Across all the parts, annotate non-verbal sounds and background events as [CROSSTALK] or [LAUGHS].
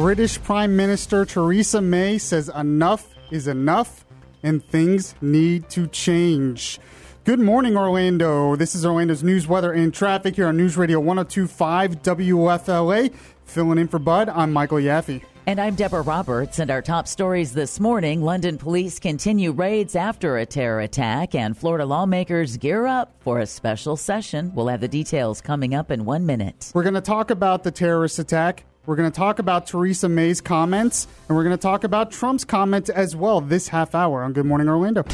British Prime Minister Theresa May says enough is enough and things need to change. Good morning, Orlando. This is Orlando's news, weather, and traffic here on News Radio 1025 WFLA. Filling in for Bud, I'm Michael Yaffe. And I'm Deborah Roberts. And our top stories this morning London police continue raids after a terror attack, and Florida lawmakers gear up for a special session. We'll have the details coming up in one minute. We're going to talk about the terrorist attack. We're going to talk about Theresa May's comments, and we're going to talk about Trump's comments as well this half hour on Good Morning Orlando.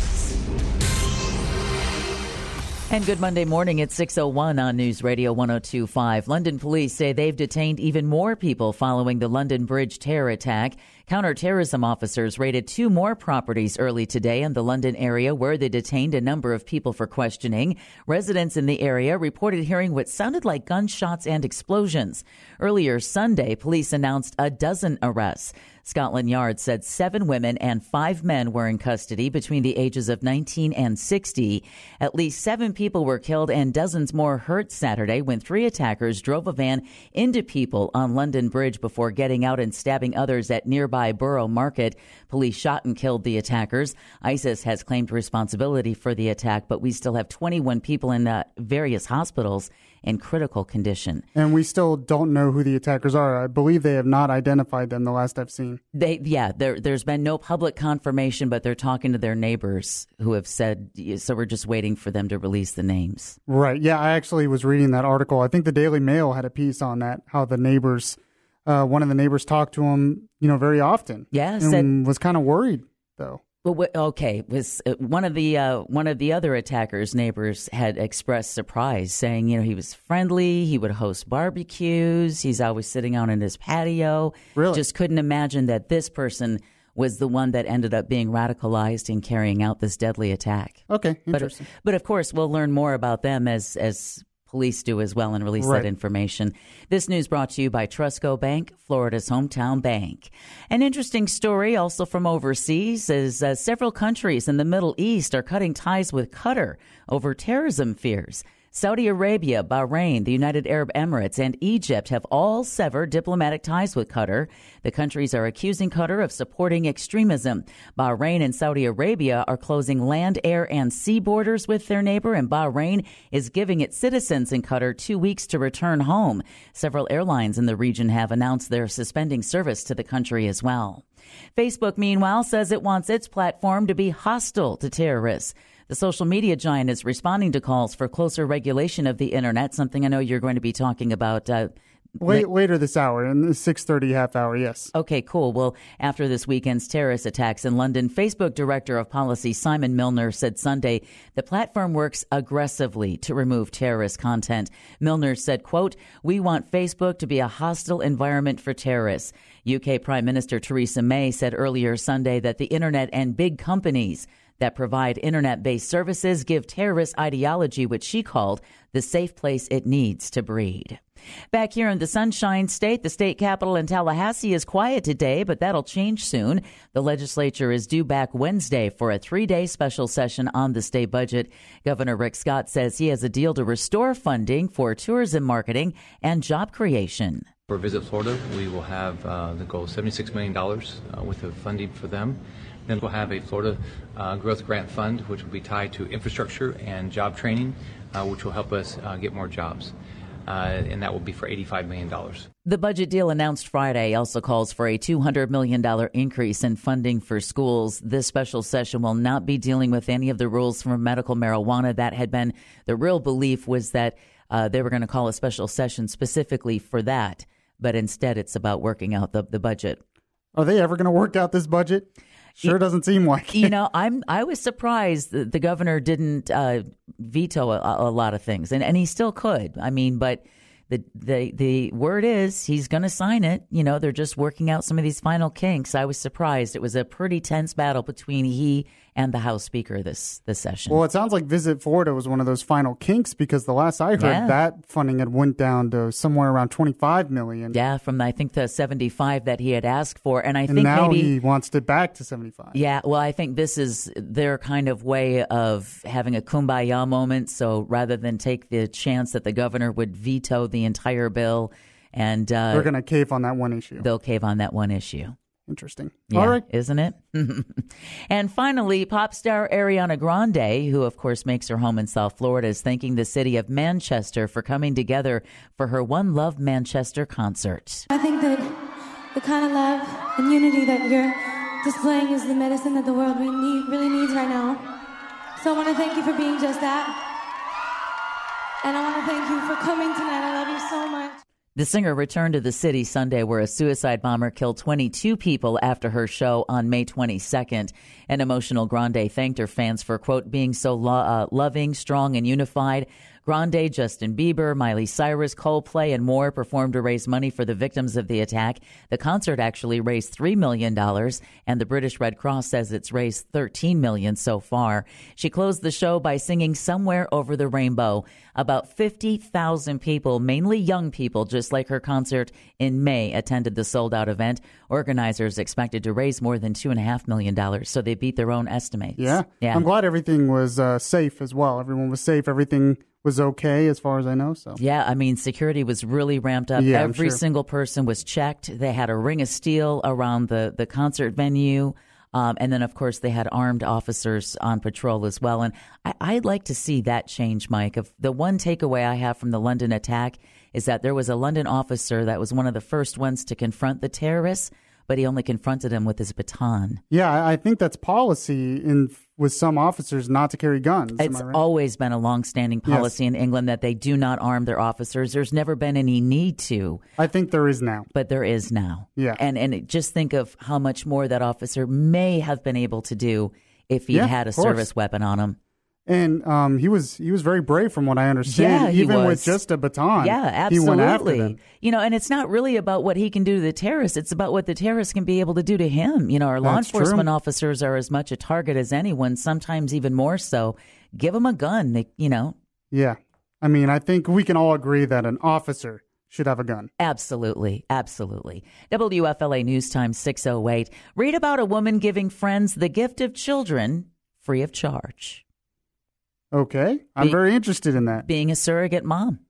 And good Monday morning at 6.01 on News Radio 1025. London police say they've detained even more people following the London Bridge terror attack. Counterterrorism officers raided two more properties early today in the London area where they detained a number of people for questioning. Residents in the area reported hearing what sounded like gunshots and explosions. Earlier Sunday, police announced a dozen arrests. Scotland Yard said seven women and five men were in custody between the ages of 19 and 60. At least seven people were killed and dozens more hurt Saturday when three attackers drove a van into people on London Bridge before getting out and stabbing others at nearby Borough Market. Police shot and killed the attackers. ISIS has claimed responsibility for the attack, but we still have 21 people in uh, various hospitals in critical condition. And we still don't know who the attackers are. I believe they have not identified them the last I've seen. They, yeah, there, there's been no public confirmation, but they're talking to their neighbors who have said, so we're just waiting for them to release the names. Right. Yeah, I actually was reading that article. I think the Daily Mail had a piece on that, how the neighbors, uh, one of the neighbors talked to him, you know, very often. Yeah, and said, was kind of worried though. Well, okay, was uh, one of the uh, one of the other attackers' neighbors had expressed surprise, saying, you know, he was friendly, he would host barbecues, he's always sitting out in his patio. Really, just couldn't imagine that this person was the one that ended up being radicalized in carrying out this deadly attack. Okay, interesting. But, but of course, we'll learn more about them as as police do as well and release right. that information. This news brought to you by Trusco Bank, Florida's hometown bank. An interesting story also from overseas is uh, several countries in the Middle East are cutting ties with Qatar over terrorism fears. Saudi Arabia, Bahrain, the United Arab Emirates, and Egypt have all severed diplomatic ties with Qatar. The countries are accusing Qatar of supporting extremism. Bahrain and Saudi Arabia are closing land, air, and sea borders with their neighbor, and Bahrain is giving its citizens in Qatar two weeks to return home. Several airlines in the region have announced they're suspending service to the country as well. Facebook, meanwhile, says it wants its platform to be hostile to terrorists. The social media giant is responding to calls for closer regulation of the internet, something I know you're going to be talking about. Uh, Late, later this hour, in the 6.30 half hour, yes. Okay, cool. Well, after this weekend's terrorist attacks in London, Facebook Director of Policy Simon Milner said Sunday the platform works aggressively to remove terrorist content. Milner said, quote, We want Facebook to be a hostile environment for terrorists. UK Prime Minister Theresa May said earlier Sunday that the internet and big companies – that provide internet based services give terrorist ideology what she called the safe place it needs to breed. Back here in the Sunshine State, the state capital in Tallahassee is quiet today, but that'll change soon. The legislature is due back Wednesday for a three day special session on the state budget. Governor Rick Scott says he has a deal to restore funding for tourism marketing and job creation. For Visit Florida, we will have uh, the goal of $76 million uh, with the funding for them. Then we'll have a Florida uh, Growth Grant Fund, which will be tied to infrastructure and job training, uh, which will help us uh, get more jobs. Uh, and that will be for $85 million. The budget deal announced Friday also calls for a $200 million increase in funding for schools. This special session will not be dealing with any of the rules for medical marijuana. That had been the real belief was that uh, they were going to call a special session specifically for that. But instead, it's about working out the, the budget. Are they ever going to work out this budget? Sure doesn't seem like it. You know, I'm I was surprised that the governor didn't uh, veto a, a, lot of things, and and he still could. I mean, but the the the word is he's going to sign it. You know, they're just working out some of these final kinks. I was surprised. It was a pretty tense battle between he and the House Speaker this this session. Well, it sounds like Visit Florida was one of those final kinks because the last I heard, yeah. that funding had went down to somewhere around twenty five million. Yeah, from I think the seventy five that he had asked for, and I and think now maybe, he wants it back to seventy five. Yeah, well, I think this is their kind of way of having a kumbaya moment. So rather than take the chance that the governor would veto the entire bill and uh, They're going to cave on that one issue. they'll cave on that one issue. Interesting. Yeah, All right. isn't it? [LAUGHS] and finally, pop star Ariana Grande, who of course makes her home in South Florida, is thanking the city of Manchester for coming together for her One Love Manchester concert. I think that the kind of love and unity that you're displaying is the medicine that the world really, need, really needs right now. So I want to thank you for being just that. And I want to thank you for coming tonight. I love you so much. The singer returned to the city Sunday where a suicide bomber killed 22 people after her show on May 22nd. An emotional Grande thanked her fans for, quote, being so lo- uh, loving, strong, and unified. Grande, Justin Bieber, Miley Cyrus, Coldplay, and more performed to raise money for the victims of the attack. The concert actually raised $3 million, and the British Red Cross says it's raised 13 million so far. She closed the show by singing Somewhere Over the Rainbow. About 50,000 people, mainly young people, just like her concert in May, attended the sold out event. Organizers expected to raise more than $2.5 million, so they beat their own estimates. Yeah. Yeah. I'm glad everything was uh, safe as well. Everyone was safe. Everything was okay as far as I know. So Yeah, I mean, security was really ramped up. Yeah, Every sure. single person was checked. They had a ring of steel around the, the concert venue. Um, and then, of course, they had armed officers on patrol as well. And I, I'd like to see that change, Mike. Of the one takeaway I have from the London attack is that there was a London officer that was one of the first ones to confront the terrorists, but he only confronted him with his baton. yeah, I think that's policy in with some officers not to carry guns. It's right? always been a long-standing policy in England that they do not arm their officers. There's never been any need to. I think there is now. but there is now. Yeah. And and just think of how much more that officer may have been able to do if he Yeah, had a service weapon on him. And um, he was he was very brave from what I understand. Yeah, he Even with just a baton. Yeah, He went after absolutely. You know, and it's not really about what he can do to the terrorists. It's about what the terrorists can be able to do to him. You know, our law That's true. enforcement officers are as much a target as anyone, sometimes even more so. Give them a gun. They, you know, Yeah. I mean, I think we can all agree that an officer should have a gun. Absolutely, absolutely. WFLA News Time 608. Read about a woman giving friends the gift of children free of charge. Okay. I'm very interested in that. Being a surrogate mom.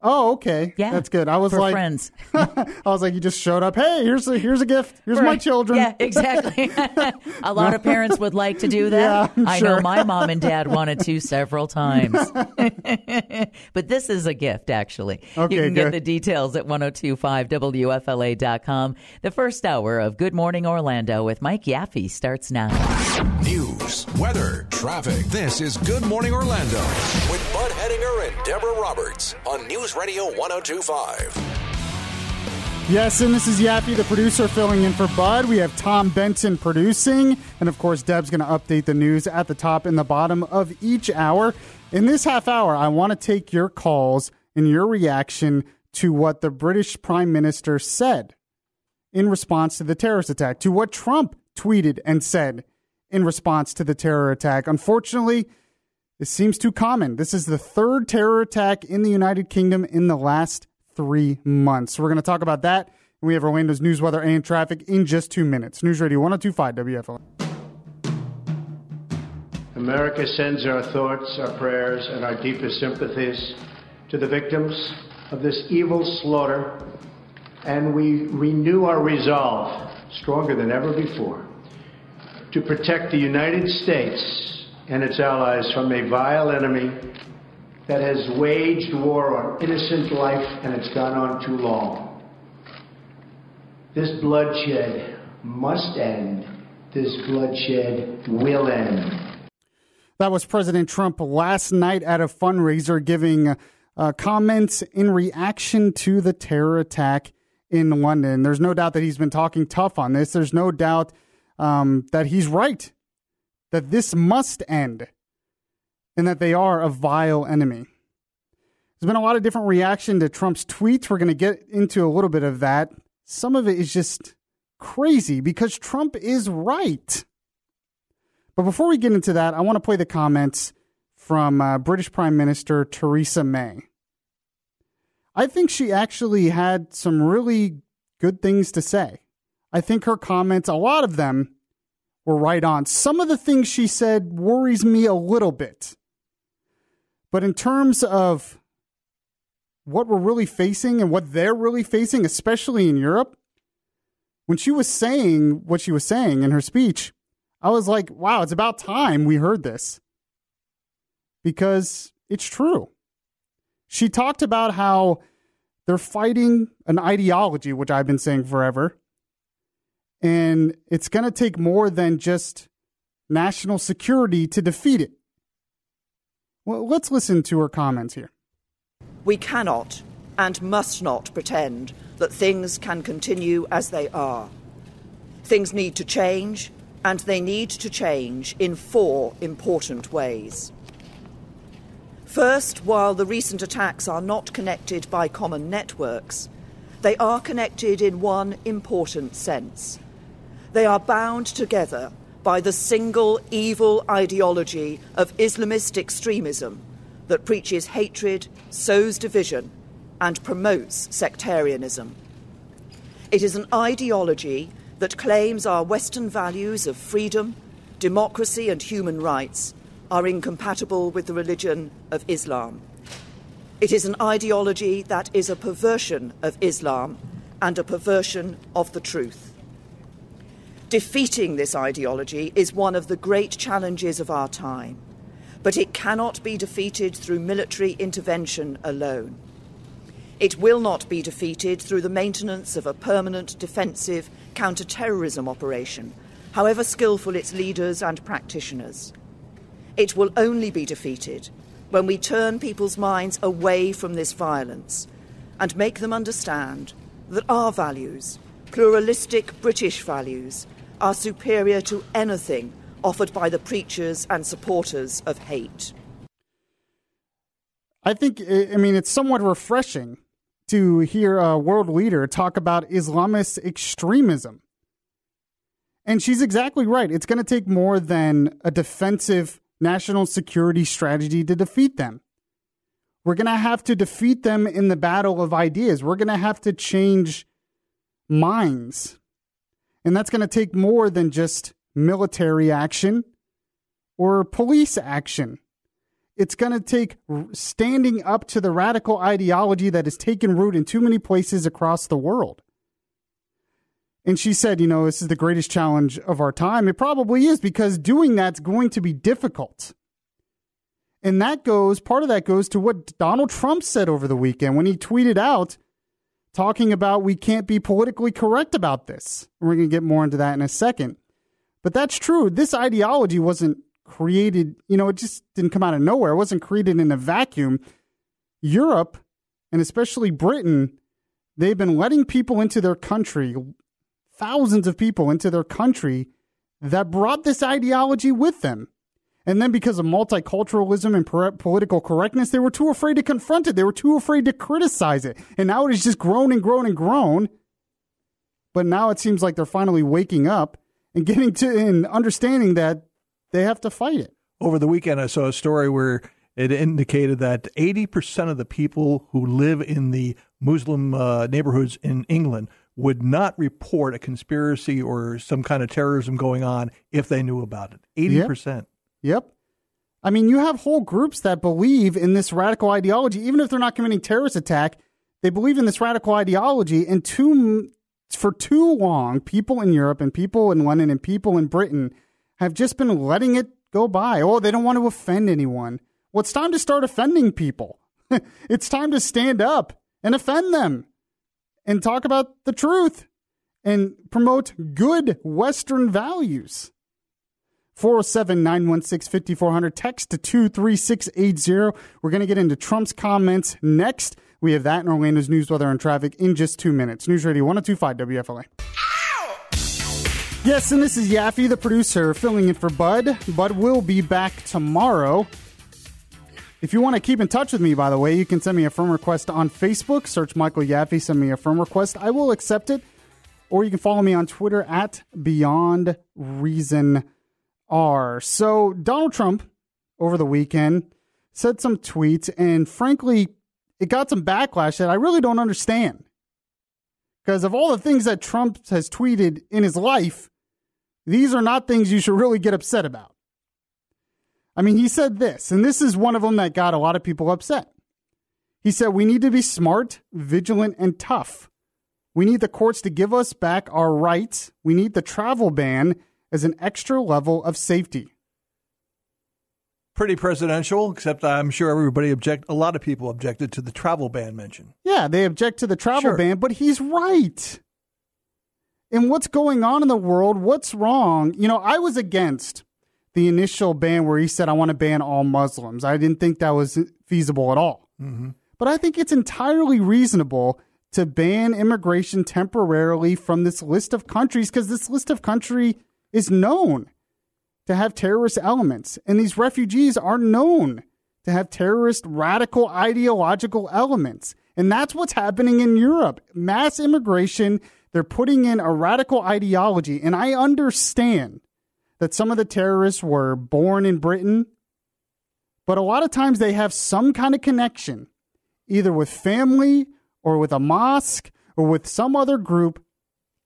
Oh, okay. Yeah. That's good. I was for like friends. [LAUGHS] I was like you just showed up. Hey, here's a here's a gift. Here's my children. Yeah, exactly. [LAUGHS] a lot of parents would like to do that. Yeah, I'm I sure. know my mom and dad wanted to [LAUGHS] several times. but this is a gift, actually. Okay, you can get the details at 1025WFLA.com. The first hour of Good Morning Orlando with Mike Yaffe starts now. News, weather, traffic. This is Good Morning Orlando with Bud Hedinger and Deborah Roberts on News Radio 1025. Yes, and this is Yaffe, the producer, filling in for Bud. We have Tom Benson producing, and of course, Deb's going to update the news at the top and the bottom of each hour. In this half hour, I want to take your calls and your reaction to what the British Prime Minister said in response to the terrorist attack, to what Trump tweeted and said in response to the terror attack. Unfortunately, this seems too common. This is the third terror attack in the United Kingdom in the last three months. So we're going to talk about that. We have Orlando's news, weather, and traffic in just two minutes. News Radio 1025 WFL. America sends our thoughts, our prayers, and our deepest sympathies to the victims of this evil slaughter, and we renew our resolve, stronger than ever before, to protect the United States and its allies from a vile enemy that has waged war on innocent life and it's gone on too long. This bloodshed must end. This bloodshed will end. That was President Trump last night at a fundraiser giving uh, comments in reaction to the terror attack in London. There's no doubt that he's been talking tough on this. There's no doubt um, that he's right, that this must end, and that they are a vile enemy. There's been a lot of different reaction to Trump's tweets. We're going to get into a little bit of that. Some of it is just crazy because Trump is right. But before we get into that, I want to play the comments from uh, British Prime Minister Theresa May. I think she actually had some really good things to say. I think her comments, a lot of them, were right on. Some of the things she said worries me a little bit. But in terms of what we're really facing and what they're really facing, especially in Europe, when she was saying what she was saying in her speech, I was like, wow, it's about time we heard this because it's true. She talked about how they're fighting an ideology, which I've been saying forever, and it's going to take more than just national security to defeat it. Well, let's listen to her comments here. We cannot and must not pretend that things can continue as they are. Things need to change, and they need to change in four important ways. First, while the recent attacks are not connected by common networks, they are connected in one important sense. They are bound together by the single evil ideology of Islamist extremism that preaches hatred, sows division, and promotes sectarianism. It is an ideology that claims our Western values of freedom, democracy, and human rights are incompatible with the religion of Islam. It is an ideology that is a perversion of Islam and a perversion of the truth. Defeating this ideology is one of the great challenges of our time, but it cannot be defeated through military intervention alone. It will not be defeated through the maintenance of a permanent defensive counter-terrorism operation, however skillful its leaders and practitioners. It will only be defeated when we turn people's minds away from this violence and make them understand that our values, pluralistic British values, are superior to anything offered by the preachers and supporters of hate. I think, I mean, it's somewhat refreshing to hear a world leader talk about Islamist extremism. And she's exactly right. It's going to take more than a defensive national security strategy to defeat them. We're going to have to defeat them in the battle of ideas. We're going to have to change minds. And that's going to take more than just military action or police action. It's going to take standing up to the radical ideology that has taken root in too many places across the world. And she said, you know, this is the greatest challenge of our time. It probably is because doing that's going to be difficult. And that goes, part of that goes to what Donald Trump said over the weekend when he tweeted out talking about we can't be politically correct about this. We're going to get more into that in a second. But that's true. This ideology wasn't created, you know, it just didn't come out of nowhere. It wasn't created in a vacuum. Europe, and especially Britain, they've been letting people into their country, thousands of people into their country that brought this ideology with them. And then because of multiculturalism and political correctness, they were too afraid to confront it. They were too afraid to criticize it. And now it has just grown and grown and grown. But now it seems like they're finally waking up and getting to and understanding that they have to fight it. Over the weekend, I saw a story where it indicated that 80% of the people who live in the Muslim uh, neighborhoods in England would not report a conspiracy or some kind of terrorism going on if they knew about it. 80%. Yep. Yep. I mean, you have whole groups that believe in this radical ideology, even if they're not committing terrorist attack. They believe in this radical ideology, and too, for too long, people in Europe and people in London and people in Britain have just been letting it go by. Oh, they don't want to offend anyone. Well, it's time to start offending people. [LAUGHS] it's time to stand up and offend them and talk about the truth and promote good Western values. 407 916 5400. Text to 23680. We're going to get into Trump's comments next. We have that in Orlando's news, weather, and traffic in just two minutes. News Radio 1025 WFLA. Yes, and this is Yaffe, the producer, filling in for Bud. Bud will be back tomorrow. If you want to keep in touch with me, by the way, you can send me a friend request on Facebook. Search Michael Yaffe, send me a friend request. I will accept it. Or you can follow me on Twitter at Beyond Reason R. So Donald Trump over the weekend said some tweets, and frankly, it got some backlash that I really don't understand. Because of all the things that Trump has tweeted in his life, these are not things you should really get upset about. I mean, he said this, and this is one of them that got a lot of people upset. He said, We need to be smart, vigilant, and tough. We need the courts to give us back our rights. We need the travel ban as an extra level of safety. Pretty presidential, except I'm sure everybody object. A lot of people objected to the travel ban mention. Yeah, they object to the travel Sure. ban, but he's right. And what's going on in the world? What's wrong? You know, I was against the initial ban where he said, I want to ban all Muslims. I didn't think that was feasible at all. Mm-hmm. But I think it's entirely reasonable to ban immigration temporarily from this list of countries because this list of country is known to have terrorist elements. And these refugees are known to have terrorist, radical, ideological elements. And that's what's happening in Europe. Mass immigration, they're putting in a radical ideology. And I understand that some of the terrorists were born in Britain, but a lot of times they have some kind of connection, either with family or with a mosque or with some other group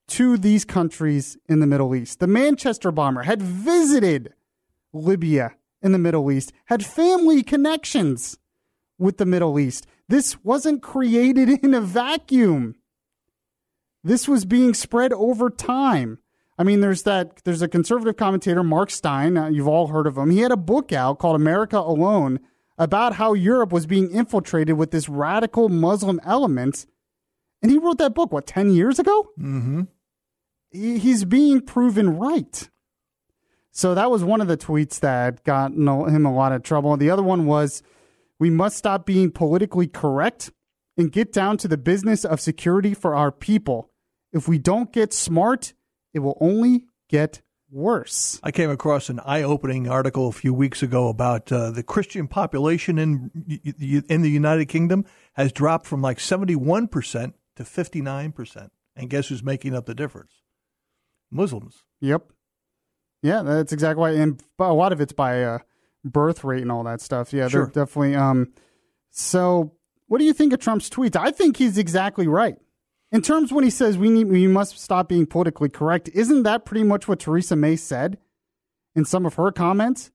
to these countries in the Middle East. The Manchester bomber had visited Libya in the Middle East, had family connections with the Middle East. This wasn't created [LAUGHS] in a vacuum. This was being spread over time. I mean, there's that. There's a conservative commentator, Mark Steyn. Uh, you've all heard of him. He had a book out called "America Alone" about how Europe was being infiltrated with this radical Muslim element, and he wrote that book what ten years ago. Mm-hmm. He, he's being proven right. So that was one of the tweets that got him a lot of trouble. The other one was, "We must stop being politically correct and get down to the business of security for our people. If we don't get smart." it will only get worse. I came across an eye-opening article a few weeks ago about uh, the Christian population in in the United Kingdom has dropped from like 71 percent to 59 percent, and guess who's making up the difference? Muslims. Yep. Yeah, that's exactly why. And a lot of it's by uh, birth rate and all that stuff. Yeah, Sure. they're definitely. Um, so, what do you think of Trump's tweets? I think he's exactly right. In terms when he says we need we must stop being politically correct, isn't that pretty much what Theresa May said in some of her comments?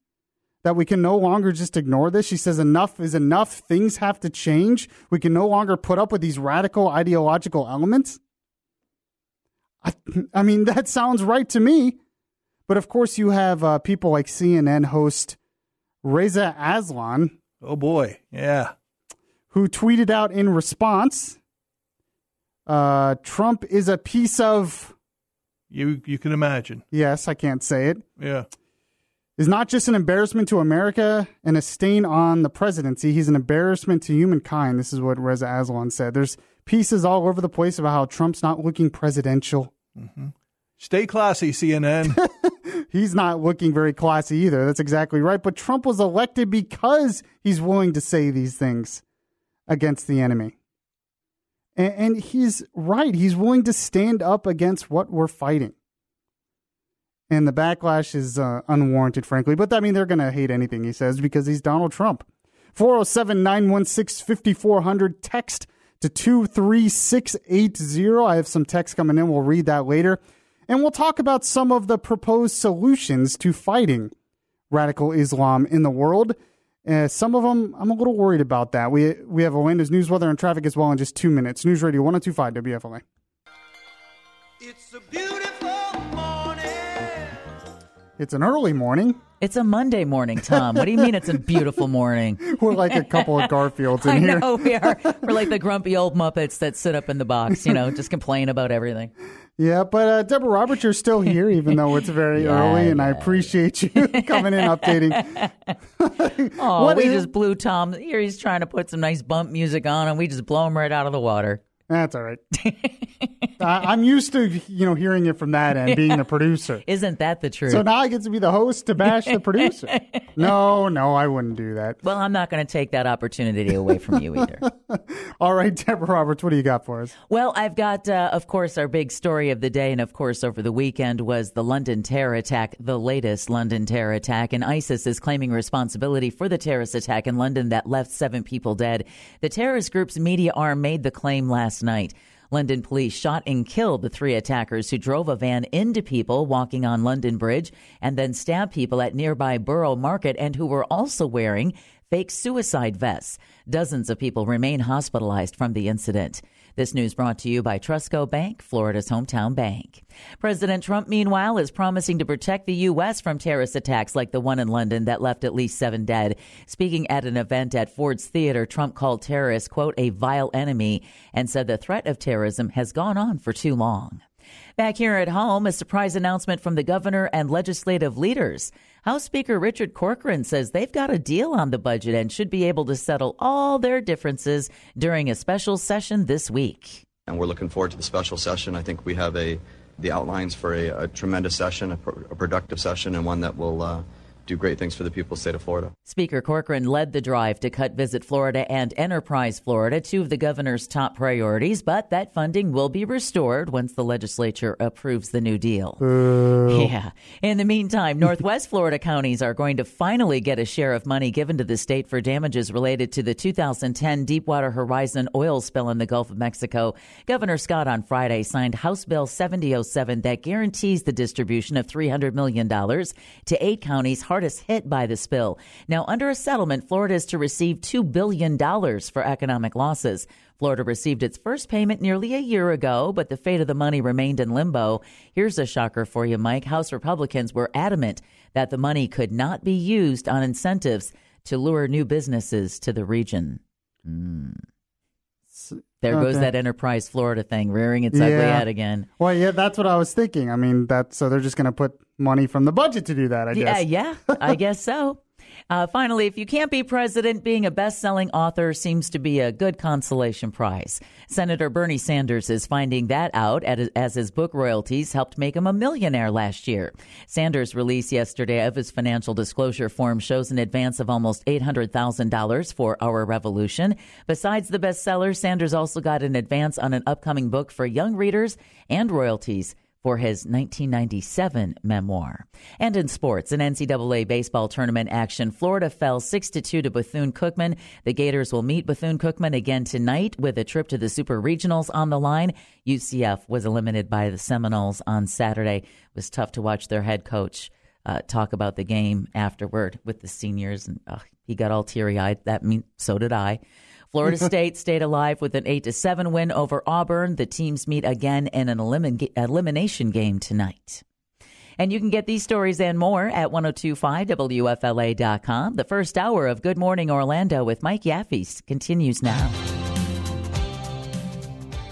That we can no longer just ignore this. She says enough is enough. Things have to change. We can no longer put up with these radical ideological elements. I, I mean, that sounds right to me. But of course, you have uh, people like CNN host Reza Aslan, Oh boy, yeah. who tweeted out in response uh, Trump is a piece of, You you can imagine. yes, I can't say it, Yeah. Is not just an embarrassment to America and a stain on the presidency. He's an embarrassment to humankind. This is what Reza Aslan said. There's pieces all over the place about how Trump's not looking presidential. Mm-hmm. Stay classy, CNN. [LAUGHS] He's not looking very classy either. That's exactly right. But Trump was elected because he's willing to say these things against the enemy. And, and he's right. He's willing to stand up against what we're fighting. And the backlash is uh, unwarranted, frankly. But I mean, they're going to hate anything he says because he's Donald Trump. 407 916 5400. Text to 23680. I have some text coming in. We'll read that later. And we'll talk about some of the proposed solutions to fighting radical Islam in the world. Uh, some of them, I'm a little worried about that. We we have Orlando's news, weather, and traffic as well in just two minutes. News Radio 1025 WFLA. It's a morning. It's an early morning. It's a Monday morning, Tom. What do you mean it's a beautiful morning? [LAUGHS] We're like a couple of [LAUGHS] Garfields in I here. know we are. [LAUGHS] We're like the grumpy old Muppets that sit up in the box, you know, just complain about everything. Yeah, but uh, Deborah Roberts, you're still here, even though it's very Yeah, early, and I appreciate you coming in updating. Oh, What we is- just blew Tom. Here he's trying to put some nice bump music on, and we just blow him right out of the water. That's all right. I, I'm used to you know hearing it from that end, being the [LAUGHS] producer. Isn't that the truth? So now I get to be the host to bash the producer. [LAUGHS] No, no, I wouldn't do that. well, I'm not going to take that opportunity away from you either. [LAUGHS] All right, Deborah Roberts, what do you got for us? Well, I've got, uh, of course, our big story of the day, and of course, over the weekend was the London terror attack, the latest London terror attack, and ISIS is claiming responsibility for the terrorist attack in London that left seven people dead. The terrorist group's media arm made the claim last night. London police shot and killed the three attackers who drove a van into people walking on London Bridge and then stabbed people at nearby Borough Market and who were also wearing fake suicide vests. Dozens of people remain hospitalized from the incident. This news brought to you by Trusco Bank, Florida's hometown bank. President Trump, meanwhile, is promising to protect the U.S. from terrorist attacks like the one in London that left at least seven dead. Speaking at an event at Ford's Theater, Trump called terrorists, quote, a vile enemy and said the threat of terrorism has gone on for too long. Back here at home, a surprise announcement from the governor and legislative leaders. House Speaker Richard Corcoran says they've got a deal on the budget and should be able to settle all their differences during a special session this week. And we're looking forward to the special session. I think we have a the outlines for a, a tremendous session, a, a, productive session, and one that will uh, do great things for the people of the state of Florida. Speaker Corcoran led the drive to cut Visit Florida and Enterprise Florida, two of the governor's top priorities, but that funding will be restored once the legislature approves the new deal. [LAUGHS] Yeah. In the meantime, Northwest Florida counties are going to finally get a share of money given to the state for damages related to the 2010 Deepwater Horizon oil spill in the Gulf of Mexico. Governor Scott on Friday signed House Bill 7007 that guarantees the distribution of $300 million to eight counties hardest hit by the spill. Now, under a settlement, Florida is to receive $2 billion for economic losses. Florida received its first payment nearly a year ago, but the fate of the money remained in limbo. Here's a shocker for you, Mike. House Republicans were adamant that the money could not be used on incentives to lure new businesses to the region. Mm. There okay. goes that Enterprise Florida thing rearing its ugly head again. Well, yeah, that's what I was thinking. I mean, that so they're just going to put money from the budget to do that. I yeah, guess. Yeah, I guess so. Uh, finally, if you can't be president, being a best selling author seems to be a good consolation prize. Senator Bernie Sanders is finding that out as his book royalties helped make him a millionaire last year. Sanders' release yesterday of his financial disclosure form shows an advance of almost $800,000 for Our Revolution. Besides the bestseller, Sanders also got an advance on an upcoming book for young readers and royalties for his 1997 memoir. And in sports, an NCAA baseball tournament action, Florida fell 6 2 to Bethune Cookman. The Gators will meet Bethune Cookman again tonight with a trip to the Super Regionals on the line. UCF was eliminated by the Seminoles on Saturday. It was tough to watch their head coach uh, talk about the game afterward with the seniors, and uh, he got all teary eyed. That mean so did I. Florida [LAUGHS] State stayed alive with an 8 to 7 win over Auburn. The teams meet again in an elimin- elimination game tonight. And you can get these stories and more at 1025WFLA.com. The first hour of Good Morning Orlando with Mike Yaffe continues now.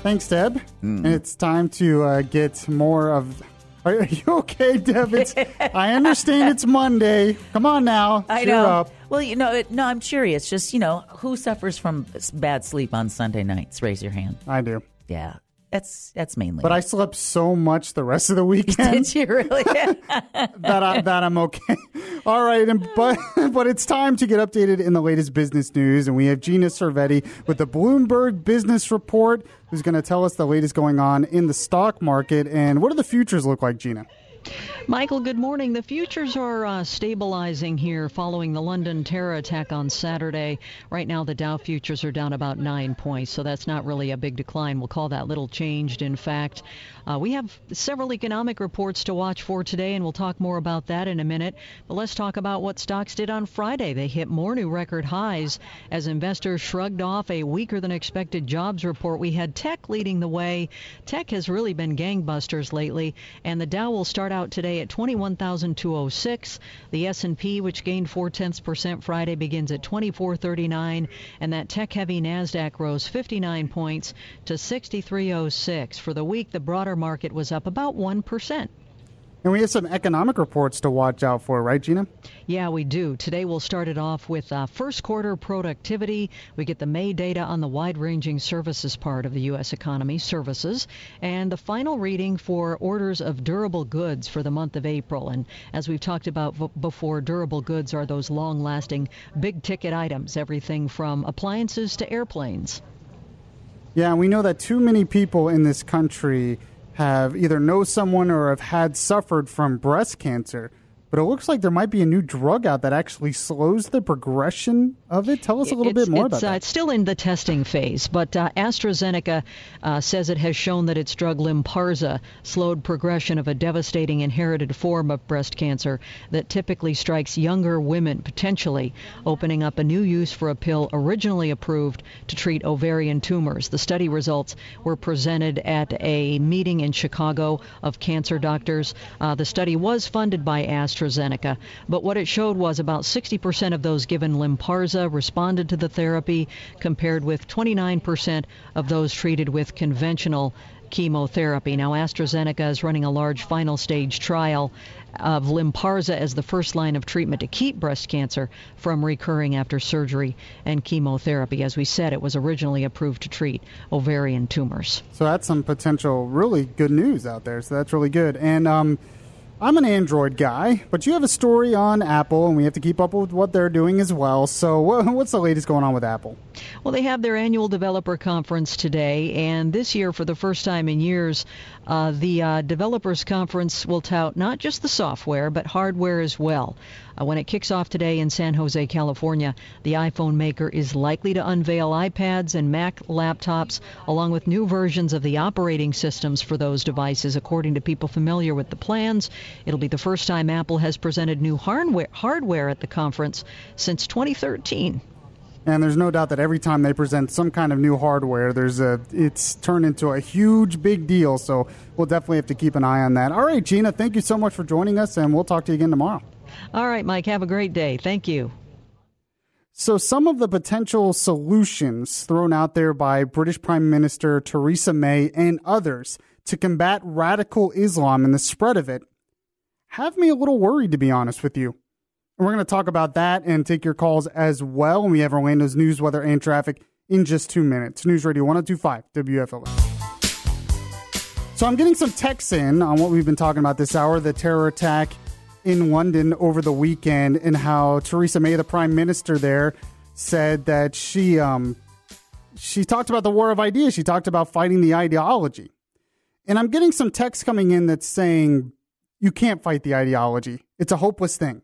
Thanks, Deb. Mm. And it's time to uh, get more of are, you okay, Deb? It's, I understand it's Monday. Come on now. [LAUGHS] I know. Up. Well, you know, it, no, I'm curious. Just, you know, who suffers from bad sleep on Sunday nights? Raise your hand. I do. Yeah. That's that's mainly. But I slept so much the rest of the [LAUGHS] weekend. Did you really? [LAUGHS] that I, that I'm okay. [LAUGHS] All right, and but but it's time to get updated in the latest business news, and we have Gina Cervetti with the Bloomberg Business Report, who's going to tell us the latest going on in the stock market and what do the futures look like, Gina? Michael, good morning. The futures are uh, stabilizing here following the London terror attack on Saturday. Right now, the Dow futures are down about nine points, so that's not really a big decline. We'll call that little changed, in fact. Uh, we have several economic reports to watch for today, and we'll talk more about that in a minute. But let's talk about what stocks did on Friday. They hit more new record highs as investors shrugged off a weaker than expected jobs report. We had tech leading the way. Tech has really been gangbusters lately, and the Dow will start out today at 21,206. The S&P, which gained four tenths percent Friday, begins at 2439, and that tech-heavy Nasdaq rose 59 points to 6306. For the week, the broader market was up about 1%. And we have some economic reports to watch out for, right, Gina? Yeah, we do. Today we'll start it off with uh, first quarter productivity. We get the May data on the wide ranging services part of the U.S. economy, services, and the final reading for orders of durable goods for the month of April. And as we've talked about v- before, durable goods are those long lasting, big ticket items, everything from appliances to airplanes. Yeah, we know that too many people in this country have either know someone or have had suffered from breast cancer. But it looks like there might be a new drug out that actually slows the progression of it. Tell us a little it's, bit more it's, about uh, that. It's still in the testing phase, but uh, AstraZeneca uh, says it has shown that its drug Lynparza slowed progression of a devastating inherited form of breast cancer that typically strikes younger women, potentially opening up a new use for a pill originally approved to treat ovarian tumors. The study results were presented at a meeting in Chicago of cancer doctors. Uh, the study was funded by AstraZeneca, but what it showed was about 60% of those given Lynparza responded to the therapy, compared with 29% of those treated with conventional chemotherapy. Now, AstraZeneca is running a large final stage trial of Lynparza as the first line of treatment to keep breast cancer from recurring after surgery and chemotherapy. As we said, it was originally approved to treat ovarian tumors. So that's some potential really good news out there. So that's really good. And um, I'm an Android guy, but you have a story on Apple, and we have to keep up with what they're doing as well. So, [LAUGHS] what's the latest going on with Apple? Well, they have their annual developer conference today, and this year, for the first time in years, uh, the uh, developers conference will tout not just the software, but hardware as well. Uh, when it kicks off today in San Jose, California, the iPhone maker is likely to unveil iPads and Mac laptops, along with new versions of the operating systems for those devices, according to people familiar with the plans. It'll be the first time Apple has presented new hardware, hardware at the conference since 2013. And there's no doubt that every time they present some kind of new hardware, there's a it's turned into a huge big deal. So we'll definitely have to keep an eye on that. All right, Gina, thank you so much for joining us, and we'll talk to you again tomorrow. All right, Mike, have a great day. Thank you. So, some of the potential solutions thrown out there by British Prime Minister Theresa May and others to combat radical Islam and the spread of it have me a little worried, to be honest with you. We're going to talk about that and take your calls as well. We have Orlando's news, weather, and traffic in just two minutes. News Radio 1025 WFLA. So, I'm getting some texts in on what we've been talking about this hour the terror attack in London over the weekend and how Theresa May, the prime minister there, said that she um, she talked about the war of ideas. She talked about fighting the ideology. And I'm getting some texts coming in that's saying you can't fight the ideology. It's a hopeless thing.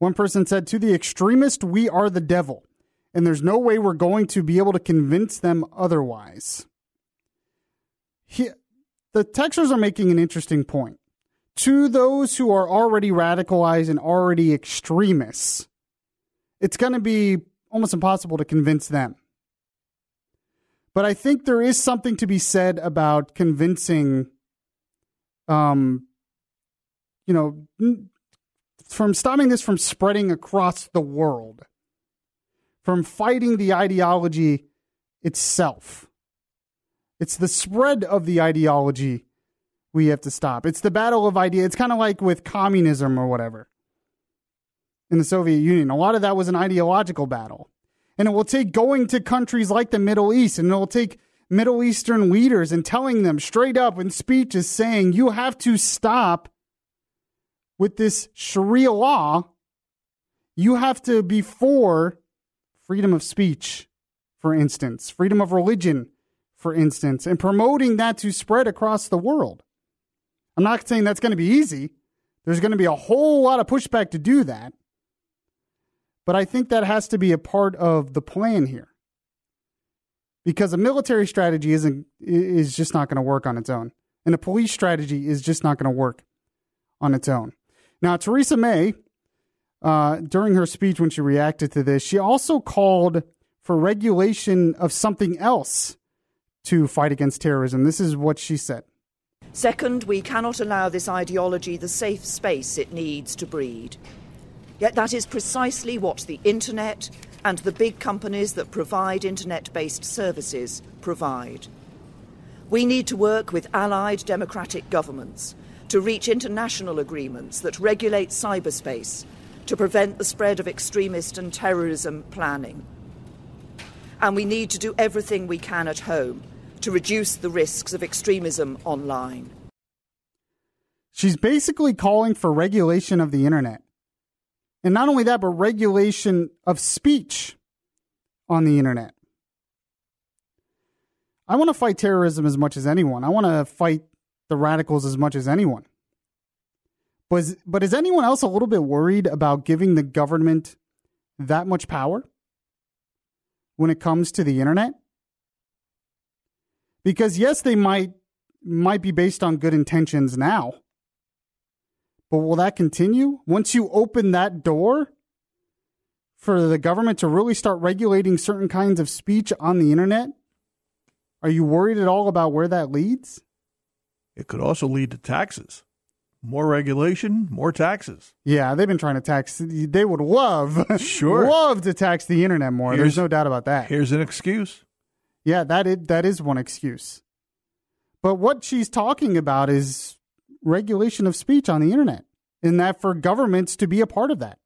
One person said, To the extremist, we are the devil, and there's no way we're going to be able to convince them otherwise. He, the texters are making an interesting point to those who are already radicalized and already extremists, it's going to be almost impossible to convince them. But I think there is something to be said about convincing, um, you know, from stopping this from spreading across the world, from fighting the ideology itself. It's the spread of the ideology we have to stop. It's the battle of ideas. It's kind of like with communism or whatever in the Soviet Union. A lot of that was an ideological battle. And it will take going to countries like the Middle East and it will take Middle Eastern leaders and telling them straight up in speeches saying, you have to stop with this Sharia law. You have to be for freedom of speech, for instance, freedom of religion, for instance, and promoting that to spread across the world. I'm not saying that's going to be easy. There's going to be a whole lot of pushback to do that. But I think that has to be a part of the plan here. Because a military strategy isn't is just not going to work on its own. And a police strategy is just not going to work on its own. Now, Theresa May, uh, during her speech when she reacted to this, she also called for regulation of something else to fight against terrorism. This is what she said. Second, we cannot allow this ideology the safe space it needs to breed. Yet that is precisely what the internet and the big companies that provide internet based services provide. We need to work with allied democratic governments to reach international agreements that regulate cyberspace to prevent the spread of extremist and terrorism planning. And we need to do everything we can at home to reduce the risks of extremism online. She's basically calling for regulation of the internet. And not only that, but regulation of speech on the internet. I want to fight terrorism as much as anyone. I want to fight the radicals as much as anyone. But is, but is anyone else a little bit worried about giving the government that much power when it comes to the internet? Because yes, they might might be based on good intentions now. But will that continue? Once you open that door for the government to really start regulating certain kinds of speech on the internet, are you worried at all about where that leads? It could also lead to taxes. More regulation, more taxes. Yeah, they've been trying to tax. They would love, Sure. love to tax the internet more. Here's- There's no doubt about that. Here's an excuse. Yeah, that is, that is one excuse. But what she's talking about is regulation of speech on the internet, and that for governments to be a part of that.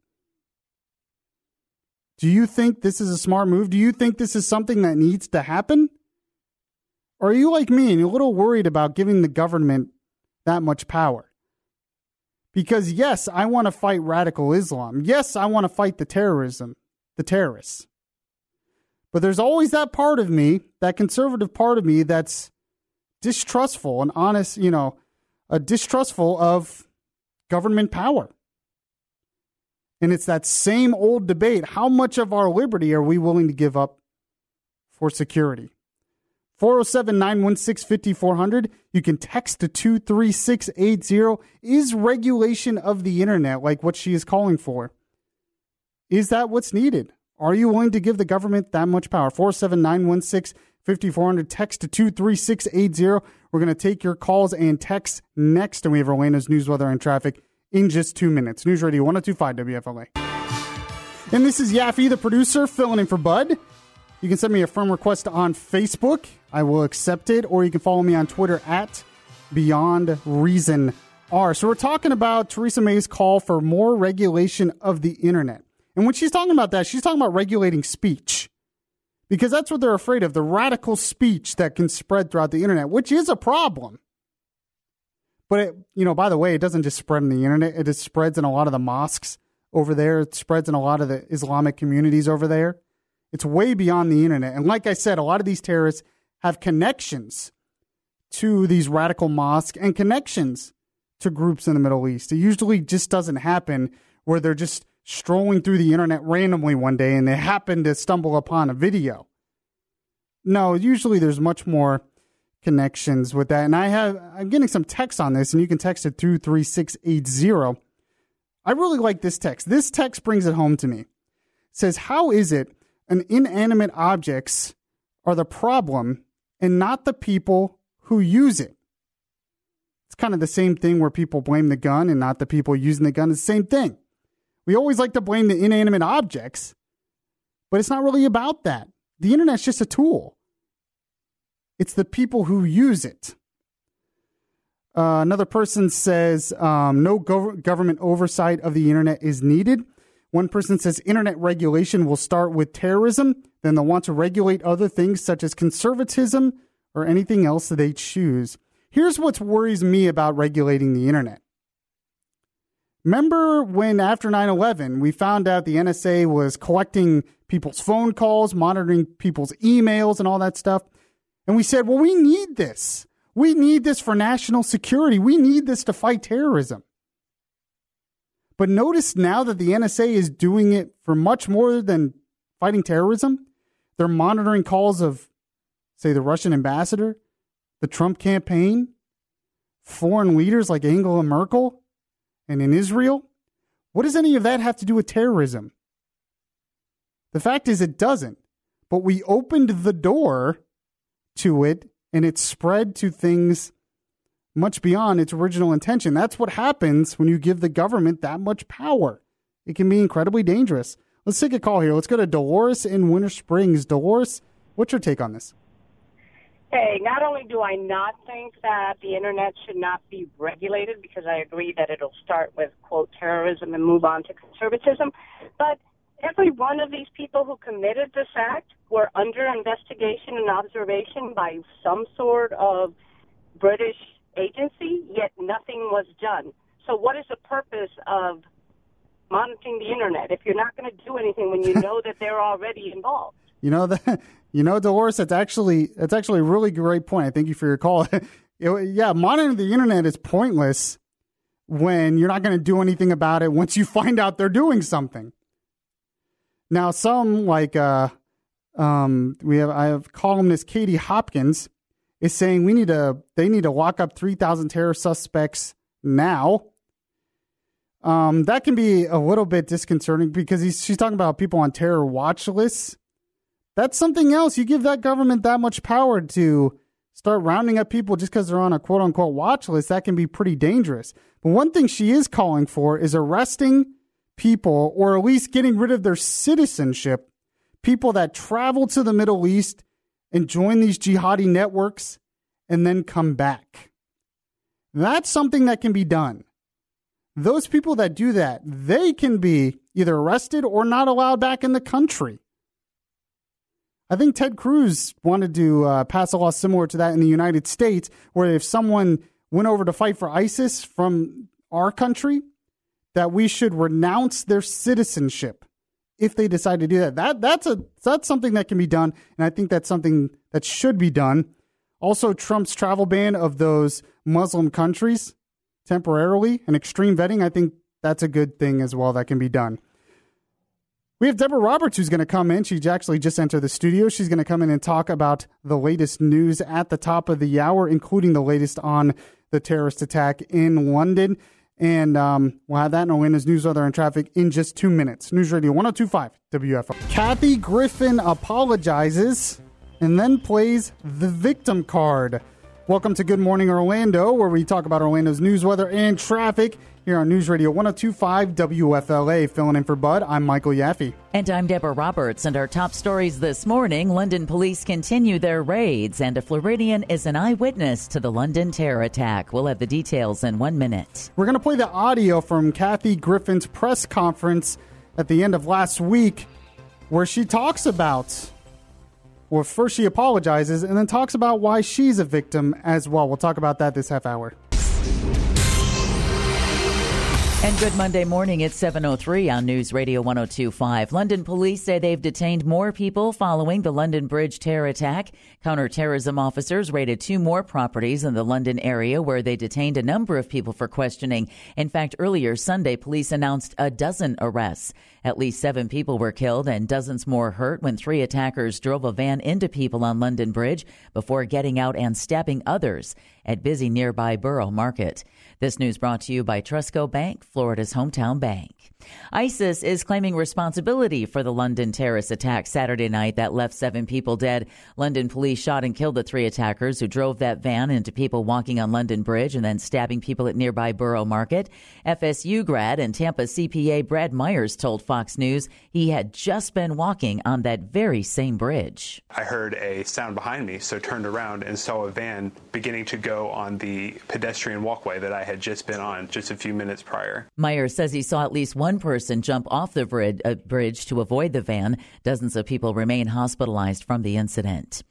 Do you think this is a smart move? Do you think this is something that needs to happen? Or are you like me and you're a little worried about giving the government that much power? Because yes, I want to fight radical Islam. Yes, I want to fight the terrorism, the terrorists. But there's always that part of me, that conservative part of me that's distrustful and honest, you know, a distrustful of government power. And it's that same old debate. How much of our liberty are we willing to give up for security? 407 916 5400. You can text to 23680. Is regulation of the internet like what she is calling for? Is that what's needed? Are you willing to give the government that much power? 407 916 5400. Text to 23680. We're going to take your calls and texts next. And we have Orlando's news, weather, and traffic in just two minutes. News Radio 1025 WFLA. And this is Yaffe, the producer, filling in for Bud. You can send me a firm request on Facebook. I will accept it. Or you can follow me on Twitter at Beyond Reason R. So we're talking about Theresa May's call for more regulation of the internet. And when she's talking about that, she's talking about regulating speech. Because that's what they're afraid of the radical speech that can spread throughout the internet, which is a problem. But, it, you know, by the way, it doesn't just spread on the internet, it just spreads in a lot of the mosques over there, it spreads in a lot of the Islamic communities over there. It's way beyond the internet. And like I said, a lot of these terrorists have connections to these radical mosques and connections to groups in the Middle East. It usually just doesn't happen where they're just strolling through the internet randomly one day and they happen to stumble upon a video. No, usually there's much more connections with that. And I have I'm getting some text on this and you can text it through 3680. I really like this text. This text brings it home to me. It says, "How is it an inanimate objects are the problem and not the people who use it?" It's kind of the same thing where people blame the gun and not the people using the gun. It's the same thing. We always like to blame the inanimate objects, but it's not really about that. The internet's just a tool. It's the people who use it. Uh, another person says um, no gov- government oversight of the internet is needed. One person says internet regulation will start with terrorism, then they'll want to regulate other things such as conservatism or anything else that they choose. Here's what worries me about regulating the internet. Remember when after 9 11, we found out the NSA was collecting people's phone calls, monitoring people's emails, and all that stuff? And we said, well, we need this. We need this for national security. We need this to fight terrorism. But notice now that the NSA is doing it for much more than fighting terrorism. They're monitoring calls of, say, the Russian ambassador, the Trump campaign, foreign leaders like Angela Merkel, and in Israel. What does any of that have to do with terrorism? The fact is, it doesn't. But we opened the door to it and it spread to things much beyond its original intention. That's what happens when you give the government that much power. It can be incredibly dangerous. Let's take a call here. Let's go to Dolores in Winter Springs. Dolores, what's your take on this? Hey, not only do I not think that the internet should not be regulated because I agree that it'll start with quote terrorism and move on to conservatism, but every one of these people who committed this act were under investigation and observation by some sort of British agency, yet nothing was done. So, what is the purpose of monitoring the internet if you're not going to do anything when you [LAUGHS] know that they're already involved? You know that [LAUGHS] you know Dolores. That's actually that's actually a really great point. I thank you for your call. [LAUGHS] It- yeah, monitoring the internet is pointless when you're not going to do anything about it once you find out they're doing something. Now, some like uh, um, we have I have columnist Katie Hopkins is saying we need to they need to lock up 3,000 terror suspects now. Um, that can be a little bit disconcerting because he's, she's talking about people on terror watch lists. That's something else. You give that government that much power to start rounding up people just because they're on a quote unquote watch list. That can be pretty dangerous. But one thing she is calling for is arresting people or at least getting rid of their citizenship, people that travel to the Middle East and join these jihadi networks and then come back. That's something that can be done. Those people that do that, they can be either arrested or not allowed back in the country. I think Ted Cruz wanted to uh, pass a law similar to that in the United States, where if someone went over to fight for ISIS from our country, that we should renounce their citizenship if they decide to do that. That that's a that's something that can be done, and I think that's something that should be done. Also, Trump's travel ban of those Muslim countries temporarily and extreme vetting, I think that's a good thing as well that can be done. We have Deborah Roberts who's going to come in. She's actually just entered the studio. She's going to come in and talk about the latest news at the top of the hour, including the latest on the terrorist attack in London. And um, we'll have that in Orlando's news, weather, and traffic in just two minutes. News Radio 1025 WFO. Kathy Griffin apologizes and then plays the victim card. Welcome to Good Morning Orlando, where we talk about Orlando's news, weather, and traffic here on News Radio 1025 WFLA. Filling in for Bud, I'm Michael Yaffe. And I'm Deborah Roberts. And our top stories this morning London police continue their raids, and a Floridian is an eyewitness to the London terror attack. We'll have the details in one minute. We're going to play the audio from Kathy Griffin's press conference at the end of last week, where she talks about well, first she apologizes and then talks about why she's a victim as well. We'll talk about that this half hour. And good Monday morning. It's 7.03 on News Radio 102.5. London police say they've detained more people following the London Bridge terror attack. Counterterrorism officers raided two more properties in the London area where they detained a number of people for questioning. In fact, earlier Sunday, police announced a dozen arrests. At least seven people were killed and dozens more hurt when three attackers drove a van into people on London Bridge before getting out and stabbing others at busy nearby Borough Market. This news brought to you by Trustco Bank, Florida's hometown bank. ISIS is claiming responsibility for the London terrorist attack Saturday night that left seven people dead. London police shot and killed the three attackers who drove that van into people walking on London Bridge and then stabbing people at nearby Borough Market. FSU grad and Tampa CPA Brad Myers told Fox News he had just been walking on that very same bridge. I heard a sound behind me, so turned around and saw a van beginning to go on the pedestrian walkway that I had just been on just a few minutes prior. Myers says he saw at least one person jump off the bridge, uh, bridge to avoid the van. Dozens of people remain hospitalized from the incident.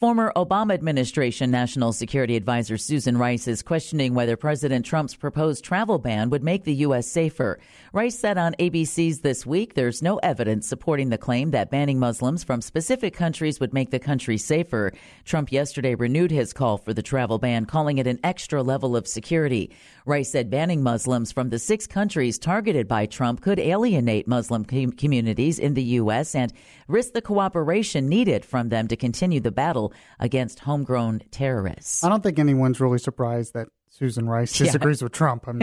Former Obama administration National Security Advisor Susan Rice is questioning whether President Trump's proposed travel ban would make the U.S. safer. Rice said on ABC's This Week there's no evidence supporting the claim that banning Muslims from specific countries would make the country safer. Trump yesterday renewed his call for the travel ban, calling it an extra level of security. Rice said banning Muslims from the six countries targeted by Trump could alienate Muslim com- communities in the U.S. and risk the cooperation needed from them to continue the battle against homegrown terrorists. I don't think anyone's really surprised that Susan Rice [LAUGHS] disagrees yeah. with Trump. I'm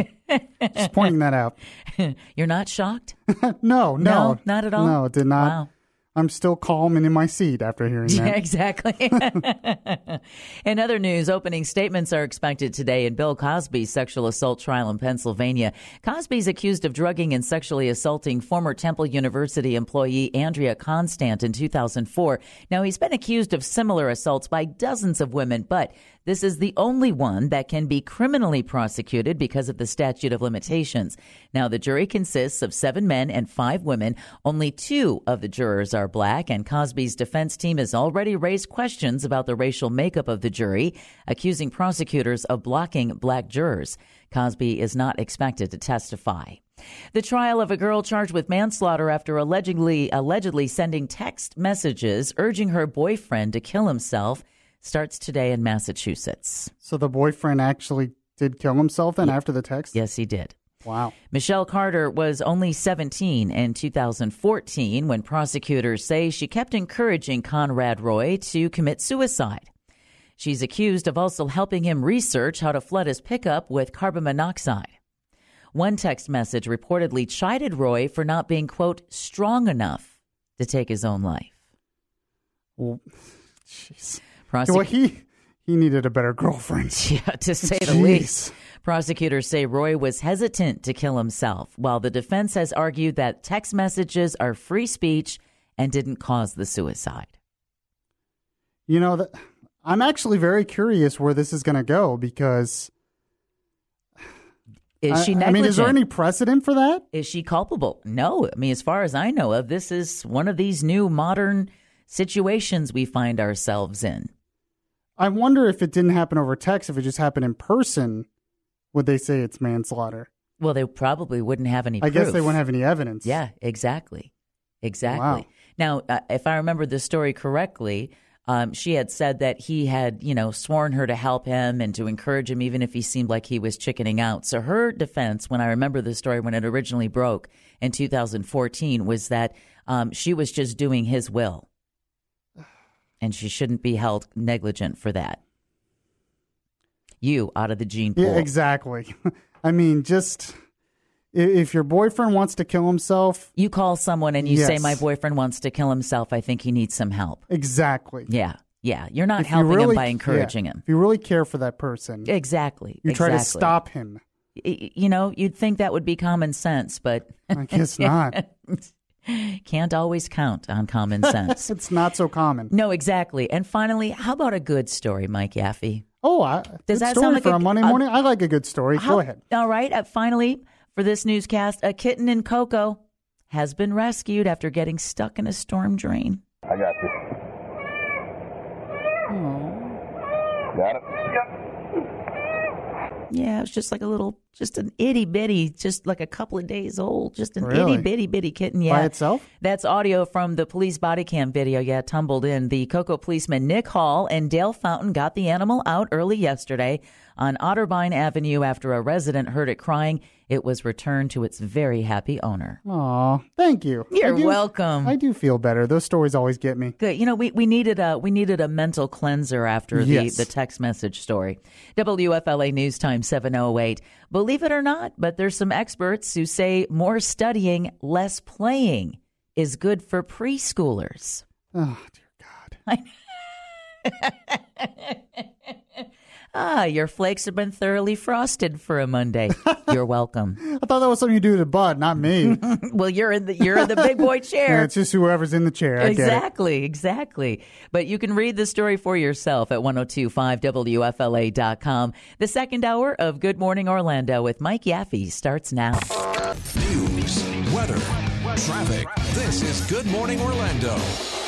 just pointing that out. [LAUGHS] You're not shocked? [LAUGHS] no, no, no, not at all. No, it did not. Wow. I'm still calm and in my seat after hearing that. Yeah, [LAUGHS] exactly. [LAUGHS] in other news, opening statements are expected today in Bill Cosby's sexual assault trial in Pennsylvania. Cosby's accused of drugging and sexually assaulting former Temple University employee Andrea Constand in 2004. Now, he's been accused of similar assaults by dozens of women, but this is the only one that can be criminally prosecuted because of the statute of limitations. Now, the jury consists of seven men and five women. Only two of the jurors are black, and Cosby's defense team has already raised questions about the racial makeup of the jury, accusing prosecutors of blocking black jurors. Cosby is not expected to testify. The trial of a girl charged with manslaughter after allegedly allegedly sending text messages urging her boyfriend to kill himself starts today in Massachusetts. So the boyfriend actually did kill himself then after the text? Yes, he did. Wow. Michelle Carter was only 17 in 2014 when prosecutors say she kept encouraging Conrad Roy to commit suicide. She's accused of also helping him research how to flood his pickup with carbon monoxide. One text message reportedly chided Roy for not being, quote, strong enough to take his own life. Well, [LAUGHS] jeez. Prosec- well, he he needed a better girlfriend. [LAUGHS] Yeah, to say the least. Prosecutors say Roy was hesitant to kill himself, while the defense has argued that text messages are free speech and didn't cause the suicide. You know, that, I'm actually very curious where this is going to go because. Is she I mean, is there any precedent for that? Is she culpable? No. I mean, as far as I know of, this is one of these new modern situations we find ourselves in. I wonder if it didn't happen over text, if it just happened in person, would they say it's manslaughter? Well, they probably wouldn't have any I guess they wouldn't have any evidence. Yeah, exactly. Exactly. Wow. Now, uh, if I remember the story correctly, um, she had said that he had, you know, sworn her to help him and to encourage him, even if he seemed like he was chickening out. So her defense, when I remember the story when it originally broke in 2014, was that um, she was just doing his will, and she shouldn't be held negligent for that. You out of the gene pool. Yeah, exactly. [LAUGHS] I mean, just if your boyfriend wants to kill himself, You call someone and you say, Yes. "My boyfriend wants to kill himself. I think he needs some help." exactly. Yeah, yeah. You're not If you helping really- him by yeah, encouraging him. If you really care for that person, Exactly. you try to stop him. You know, you'd think that would be common sense, but I guess [LAUGHS] not. [LAUGHS] can't always count on common [LAUGHS] sense. it's not so common. no, exactly. And finally, how about a good story, Mike Yaffe? Oh, I, Does good that story sound like for a- a, Monday a- morning? I like a good story. How- Go ahead. All right. Uh, finally, for this newscast, a kitten in Cocoa has been rescued after getting stuck in a storm drain. I got you. Got it? Yeah, it was just like a little, just an itty bitty, just like a couple of days old, just an Really? itty bitty bitty kitten. By Yeah, itself? That's audio from the police body cam video. Yeah, tumbled in. The Cocoa policeman Nick Hall and Dale Fountain got the animal out early yesterday on Otterbein Avenue after a resident heard it crying. It was returned to its very happy owner. Aw, thank you. You're I do- welcome. I do feel better. Those stories always get me. Good. You know, we, we needed a we needed a mental cleanser after the, the text message story. WFLA News Time 708. Believe it or not, but there's some experts who say more studying, less playing is good for preschoolers. Oh, dear [LAUGHS] Ah, your flakes have been thoroughly frosted for a Monday. [LAUGHS] You're welcome. I thought that was something you do to Bud, not me. [LAUGHS] well, you're in the you're in the big boy [LAUGHS] yeah, chair. it's just whoever's in the chair. I. Exactly, exactly. But you can read the story for yourself at 1025wfla.com. The second hour of Good Morning Orlando with Mike Yaffe starts now. News, weather, traffic. This is Good Morning Orlando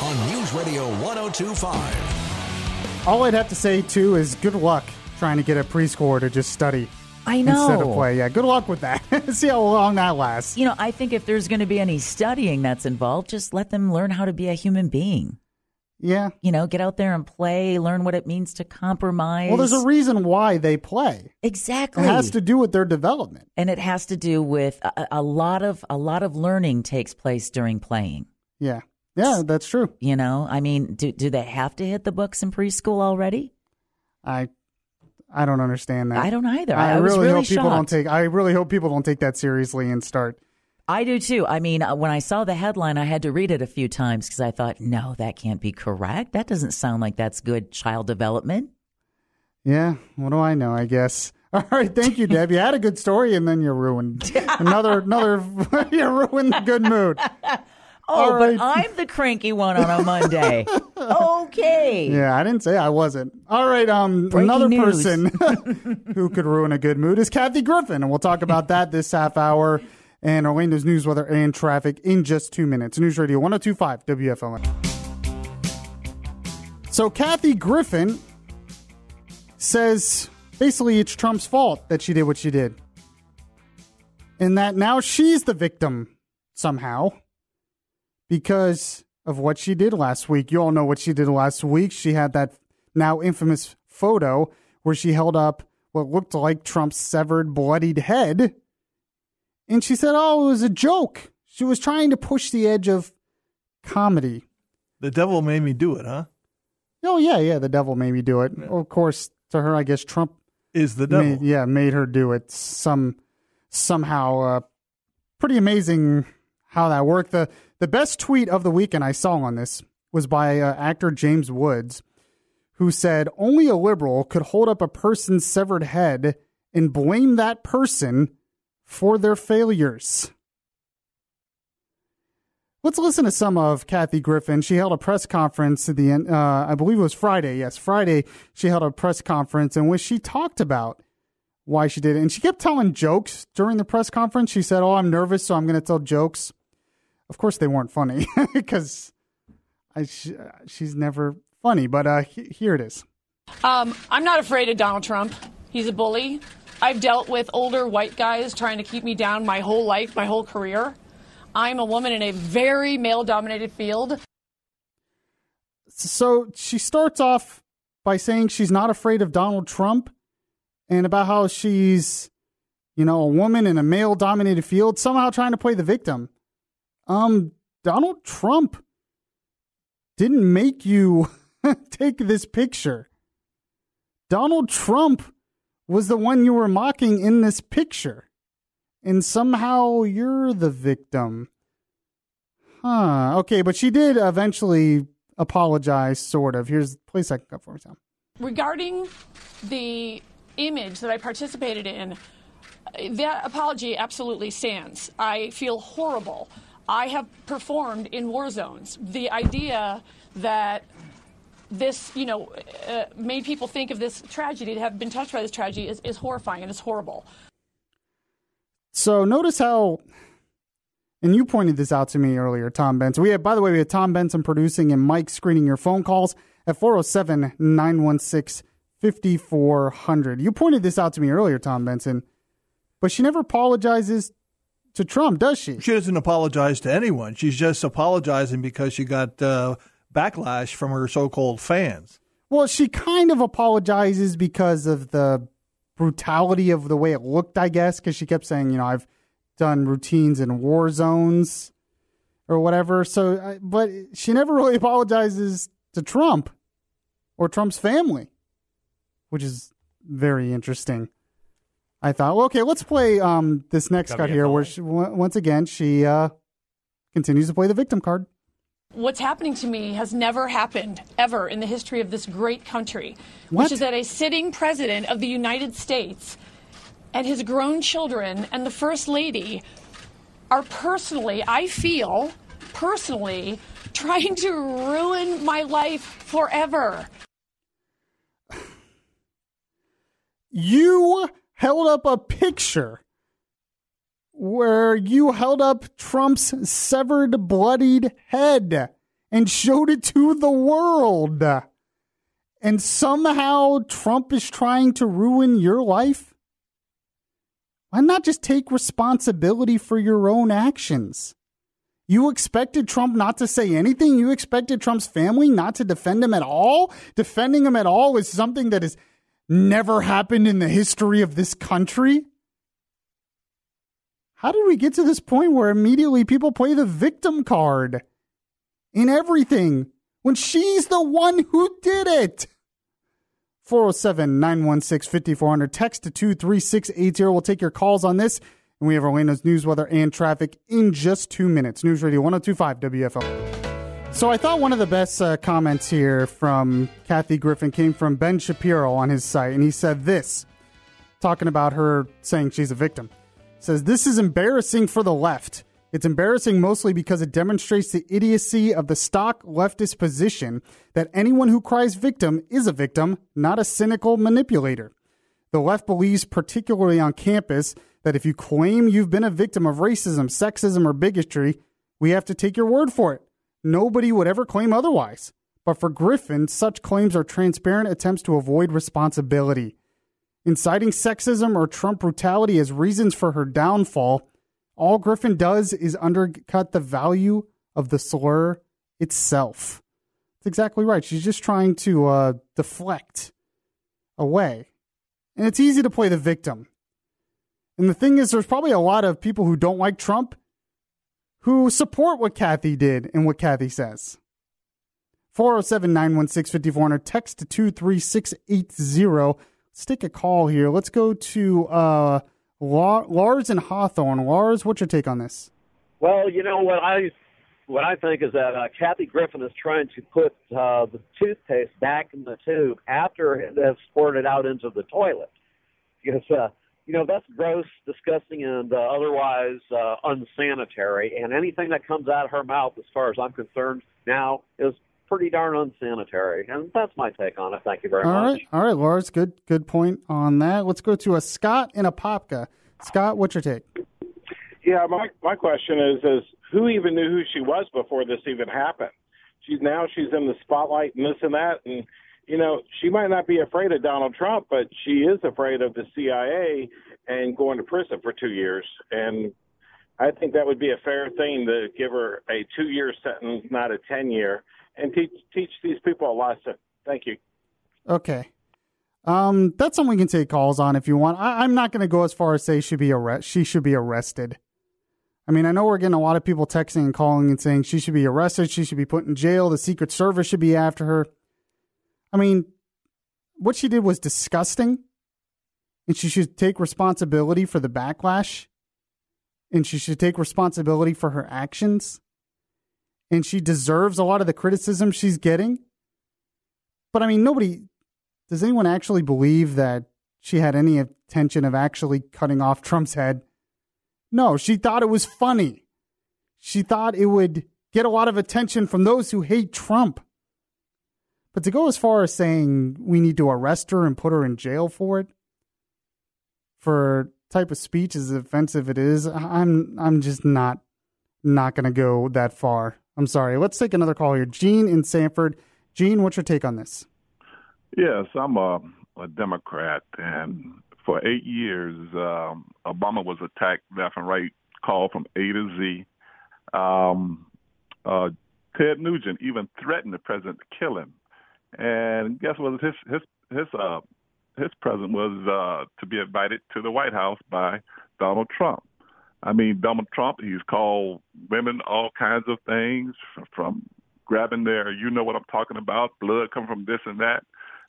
on News Radio 1025. All I'd have to say too is good luck trying to get a preschooler to just study. I know. Instead of play. Yeah, good luck with that. [LAUGHS] See how long that lasts. You know, I think if there's going to be any studying that's involved, just let them learn how to be a human being. Yeah. You know, get out there and play, learn what it means to compromise. Well, there's a reason why they play. Exactly. It has to do with their development. and it has to do with a, a lot of a lot of learning takes place during playing. Yeah. Yeah, that's true. You know, I mean, do do they have to hit the books in preschool already? I I don't understand that. I don't either. I, I really really hope people don't take I really hope people don't take that seriously and start I do too. I mean, uh, when I saw the headline, I had to read it a few times because I thought, no, that can't be correct. That doesn't sound like that's good child development. Yeah, what do I know, I guess. [LAUGHS] All right, thank you, Deb. You had a good story and then you ruined [LAUGHS] another another [LAUGHS] you ruined the good mood. Oh, All but right. I'm the cranky one on a [LAUGHS] Monday. okay. Yeah, I didn't say I wasn't. All right, um Breaking another news. person [LAUGHS] [LAUGHS] who could ruin a good mood is Kathy Griffin, and we'll talk about that this half hour and Orlando's news, weather, and traffic in just two minutes. News Radio 1025 WFLN. So Kathy Griffin says basically it's Trump's fault that she did what she did. And that now she's the victim somehow because of what she did last week. You all know what she did last week. She had that now infamous photo where she held up what looked like Trump's severed, bloodied head. And she said, oh, it was a joke. She was trying to push the edge of comedy. The devil made me do it, huh? Oh, yeah, yeah, the devil made me do it. Well, of course, to her, I guess Trump is the devil. Made, yeah, made her do it. Some somehow uh, pretty amazing how that worked. The the best tweet of the weekend I saw on this was by uh, actor James Woods, who said only a liberal could hold up a person's severed head and blame that person for their failures. Let's listen to some of Kathy Griffin. She held a press conference at the end, uh, I believe it was Friday. Yes, Friday. She held a press conference in which she talked about why she did it. And she kept telling jokes during the press conference. She said, Oh, I'm nervous, so I'm going to tell jokes. Of course, they weren't funny [LAUGHS] because she, she's never funny. But uh, he, here it is. Um, I'm not afraid of Donald Trump. He's a bully. I've dealt with older white guys trying to keep me down my whole life, my whole career. I'm a woman in a very male dominated field. So she starts off by saying she's not afraid of Donald Trump and about how she's, you know, a woman in a male dominated field, somehow trying to play the victim. Um, Donald Trump didn't make you [LAUGHS] take this picture. Donald Trump was the one you were mocking in this picture and somehow you're the victim. Huh. Okay, but she did eventually apologize, sort of. Here's play second cut for me. Regarding the image that I participated in, that apology absolutely stands. I feel horrible. I have performed in war zones. The idea that this, you know, uh, made people think of this tragedy, to have been touched by this tragedy, is, is horrifying and it's horrible. So notice how, and you pointed this out to me earlier, Tom Benson. We have, by the way, we have Tom Benson producing and Mike screening your phone calls at 407 916 5400. You pointed this out to me earlier, Tom Benson, but she never apologizes to Trump, does she? She doesn't apologize to anyone. She's just apologizing because she got uh, backlash from her so called fans. Well, she kind of apologizes because of the brutality of the way it looked, I guess, because she kept saying, you know, I've done routines in war zones or whatever. So, but she never really [LAUGHS] apologizes to Trump or Trump's family, which is very interesting. I thought, well, okay, let's play um, this next cut here, where she, once again she uh, continues to play the victim card. What's happening to me has never happened ever in the history of this great country, what? which is that a sitting president of the United States and his grown children and the First Lady are personally, I feel, personally, trying to ruin my life forever. [SIGHS] You held up a picture where you held up Trump's severed, bloodied head and showed it to the world. And somehow Trump is trying to ruin your life? Why not just take responsibility for your own actions? You expected Trump not to say anything? You expected Trump's family not to defend him at all? Defending him at all is something that has never happened in the history of this country? How did we get to this point where immediately people play the victim card in everything when she's the one who did it? 407 916 5400. Text to 23680. We'll take your calls on this. And we have Orlando's news, weather, and traffic in just two minutes. News Radio 1025 WFL. So I thought one of the best uh, comments here from Kathy Griffin came from Ben Shapiro on his site. And he said this, talking about her saying she's a victim says this is embarrassing for the left. It's embarrassing mostly because it demonstrates the idiocy of the stock leftist position that anyone who cries victim is a victim, not a cynical manipulator. The left believes, particularly on campus, that if you claim you've been a victim of racism, sexism, or bigotry, we have to take your word for it. Nobody would ever claim otherwise. But for Griffin, such claims are transparent attempts to avoid responsibility inciting sexism or Trump brutality as reasons for her downfall, all Griffin does is undercut the value of the slur itself. That's exactly right. She's just trying to uh, deflect away. And it's easy to play the victim. And the thing is, there's probably a lot of people who don't like Trump who support what Kathy did and what Kathy says. 407 916 5400, text to 23680. Let's take a call here. Let's go to uh, Lars and Hawthorne. Lars, what's your take on this? Well, you know what I what I think is that uh, Kathy Griffin is trying to put uh, the toothpaste back in the tube after it has squirted out into the toilet. Because uh, you know that's gross, disgusting, and uh, otherwise uh, unsanitary. And anything that comes out of her mouth, as far as I'm concerned, now is pretty darn unsanitary. And that's my take on it. Thank you very All much. All right, all right, Lars. Good, good point on that. Let's go to a Scott and Apopka. Scott, what's your take? Yeah, my my question is is who even knew who she was before this even happened? She's now she's in the spotlight and this and that and you know, she might not be afraid of Donald Trump, but she is afraid of the CIA and going to prison for 2 years and I think that would be a fair thing to give her a 2-year sentence, not a 10-year and teach teach these people a lesson. Thank you. Okay. Um, that's something we can take calls on if you want. I, am not going to go as far as say she be arrest. She should be arrested. I mean, I know we're getting a lot of people texting and calling and saying she should be arrested. She should be put in jail. The Secret Service should be after her. I mean, what she did was disgusting, and she should take responsibility for the backlash, and she should take responsibility for her actions, and she deserves a lot of the criticism she's getting. But I mean, nobody does anyone actually believe that she had any intention of actually cutting off Trump's head? No, she thought it was funny. She thought it would get a lot of attention from those who hate Trump. But to go as far as saying we need to arrest her and put her in jail for it, for type of speech as offensive it is, I'm I'm just not not going to go that far. I'm sorry. Let's take another call here. Gene in Sanford. Gene, what's your take on this? Yes, I'm a, a Democrat, and for eight years, um, Obama was attacked left and right, called from A to Z. Um, uh, Ted Nugent even threatened the president to kill him, and guess what? His his his uh, his present was uh, to be invited to the White House by Donald Trump. I mean, Donald Trump, he's called women all kinds of things from grabbing their, you know what I'm talking about, blood coming from this and that.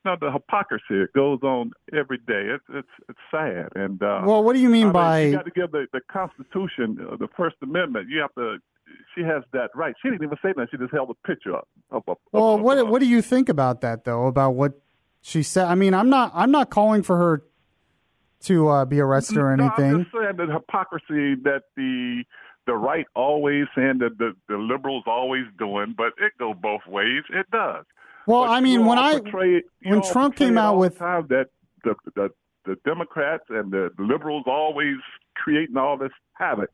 Now the hypocrisy it goes on every day. It's it's it's sad. And uh, well, what do you mean I by you got to give the the Constitution, uh, the First Amendment. You have to. She has that right. She didn't even say that. She just held a picture up. Of, of, well, of, what what do you think about that though? About what she said? I mean, I'm not I'm not calling for her to uh, be arrested or anything. No, I'm just saying the hypocrisy that the the right always saying that the, the liberals always doing, but it goes both ways. It does. Well, But I mean, when I portray when Trump came out with the time that the, the the Democrats and the liberals always creating all this havoc,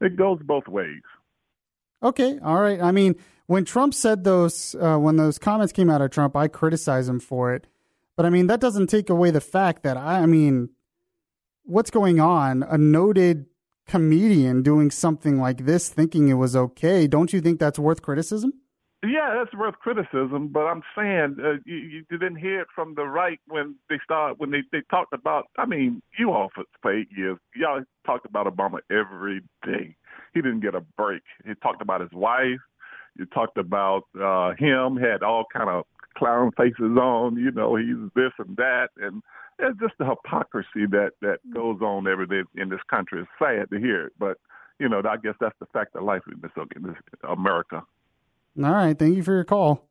it goes both ways. Okay, all right. I mean, when Trump said those, uh, when those comments came out of Trump, I criticized him for it. But I mean, that doesn't take away the fact that I, I mean, what's going on? A noted comedian doing something like this, thinking it was okay. Don't you think that's worth criticism? Yeah, that's worth criticism, but I'm saying uh, you, you didn't hear it from the right when they start when they they talked about. I mean, you all for, for eight years, y'all talked about Obama every day. He didn't get a break. He talked about his wife. You talked about uh, him. Had all kind of clown faces on. You know, he's this and that, and it's just the hypocrisy that that goes on every day in this country. It's sad to hear it, but you know, I guess that's the fact of life in this, in this America. All right, thank you for your call.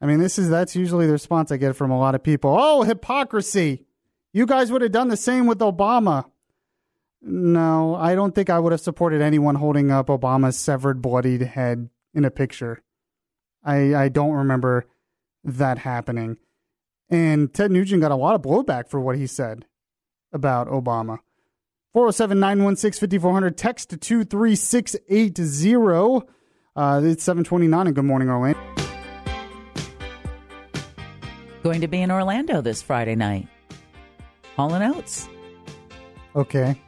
I mean, this is that's usually the response I get from a lot of people. Oh, hypocrisy. You guys would have done the same with Obama. No, I don't think I would have supported anyone holding up Obama's severed, bloodied head in a picture. I I don't remember that happening. And Ted Nugent got a lot of blowback for what he said about Obama. 407 916 5400, text to 23680. Uh, it's 729 and good morning, Orlando. Going to be in Orlando this Friday night. Hall and Oates. Okay.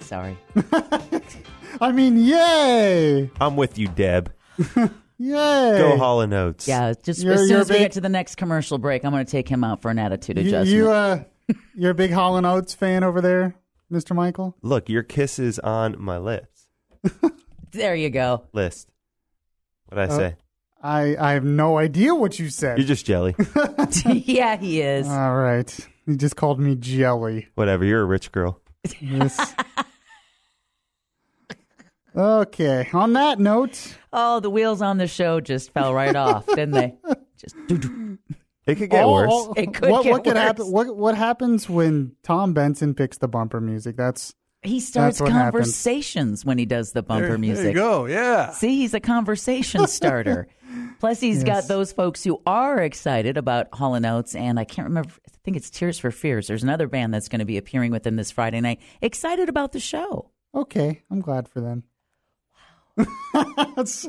Sorry. [LAUGHS] I mean, yay! I'm with you, Deb. [LAUGHS] Yay! Go Hall and Oates. Yeah, just You're- as soon you're as we big- get to the next commercial break, I'm going to take him out for an attitude You, adjustment. you, uh, [LAUGHS] You're a big Hall and Oates fan over there, Mr. Michael? Look, your kiss is on my lips. There you go. List. What'd I Uh, say? I, I have no idea what you said. You're just jelly. yeah, he is. All right. You just called me jelly. Whatever. You're a rich girl. Yes. Okay. On that note, Oh, the wheels on the show just fell right off, didn't they? [LAUGHS] Just doo-doo. It could get all- worse. all- It could what, get what could worse. happen? What what happens when Tom Benson picks the bumper music? That's He starts That's what happens. conversations when he does the bumper There- music. There you go. Yeah. See, he's a conversation [LAUGHS] starter. Plus, he's Yes. got those folks who are excited about Hall and Oates, and I can't remember. I think it's Tears for Fears. There's another band that's going to be appearing with them this Friday night. Excited about the show. okay. I'm glad for them. [LAUGHS] That's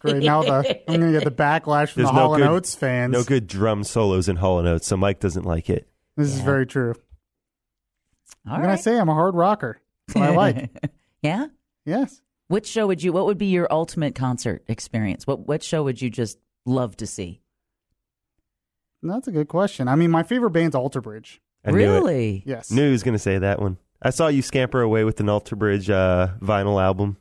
great. Now the, I'm going to get the backlash from There's the no Hall and Oates fans. no good drum solos in Hall and Oates, so Mike doesn't like it. This is Yeah. very true. All What can I right. say? I'm a hard rocker. That's what I like. [LAUGHS] yeah. Yes. Which show would you? What would be your ultimate concert experience? What What show would you just love to see? That's a good question. I mean, my favorite band's Alter Bridge. I knew it. really? Yes. Knew he was going to say that one. I saw you scamper away with an Alter Bridge uh, vinyl album.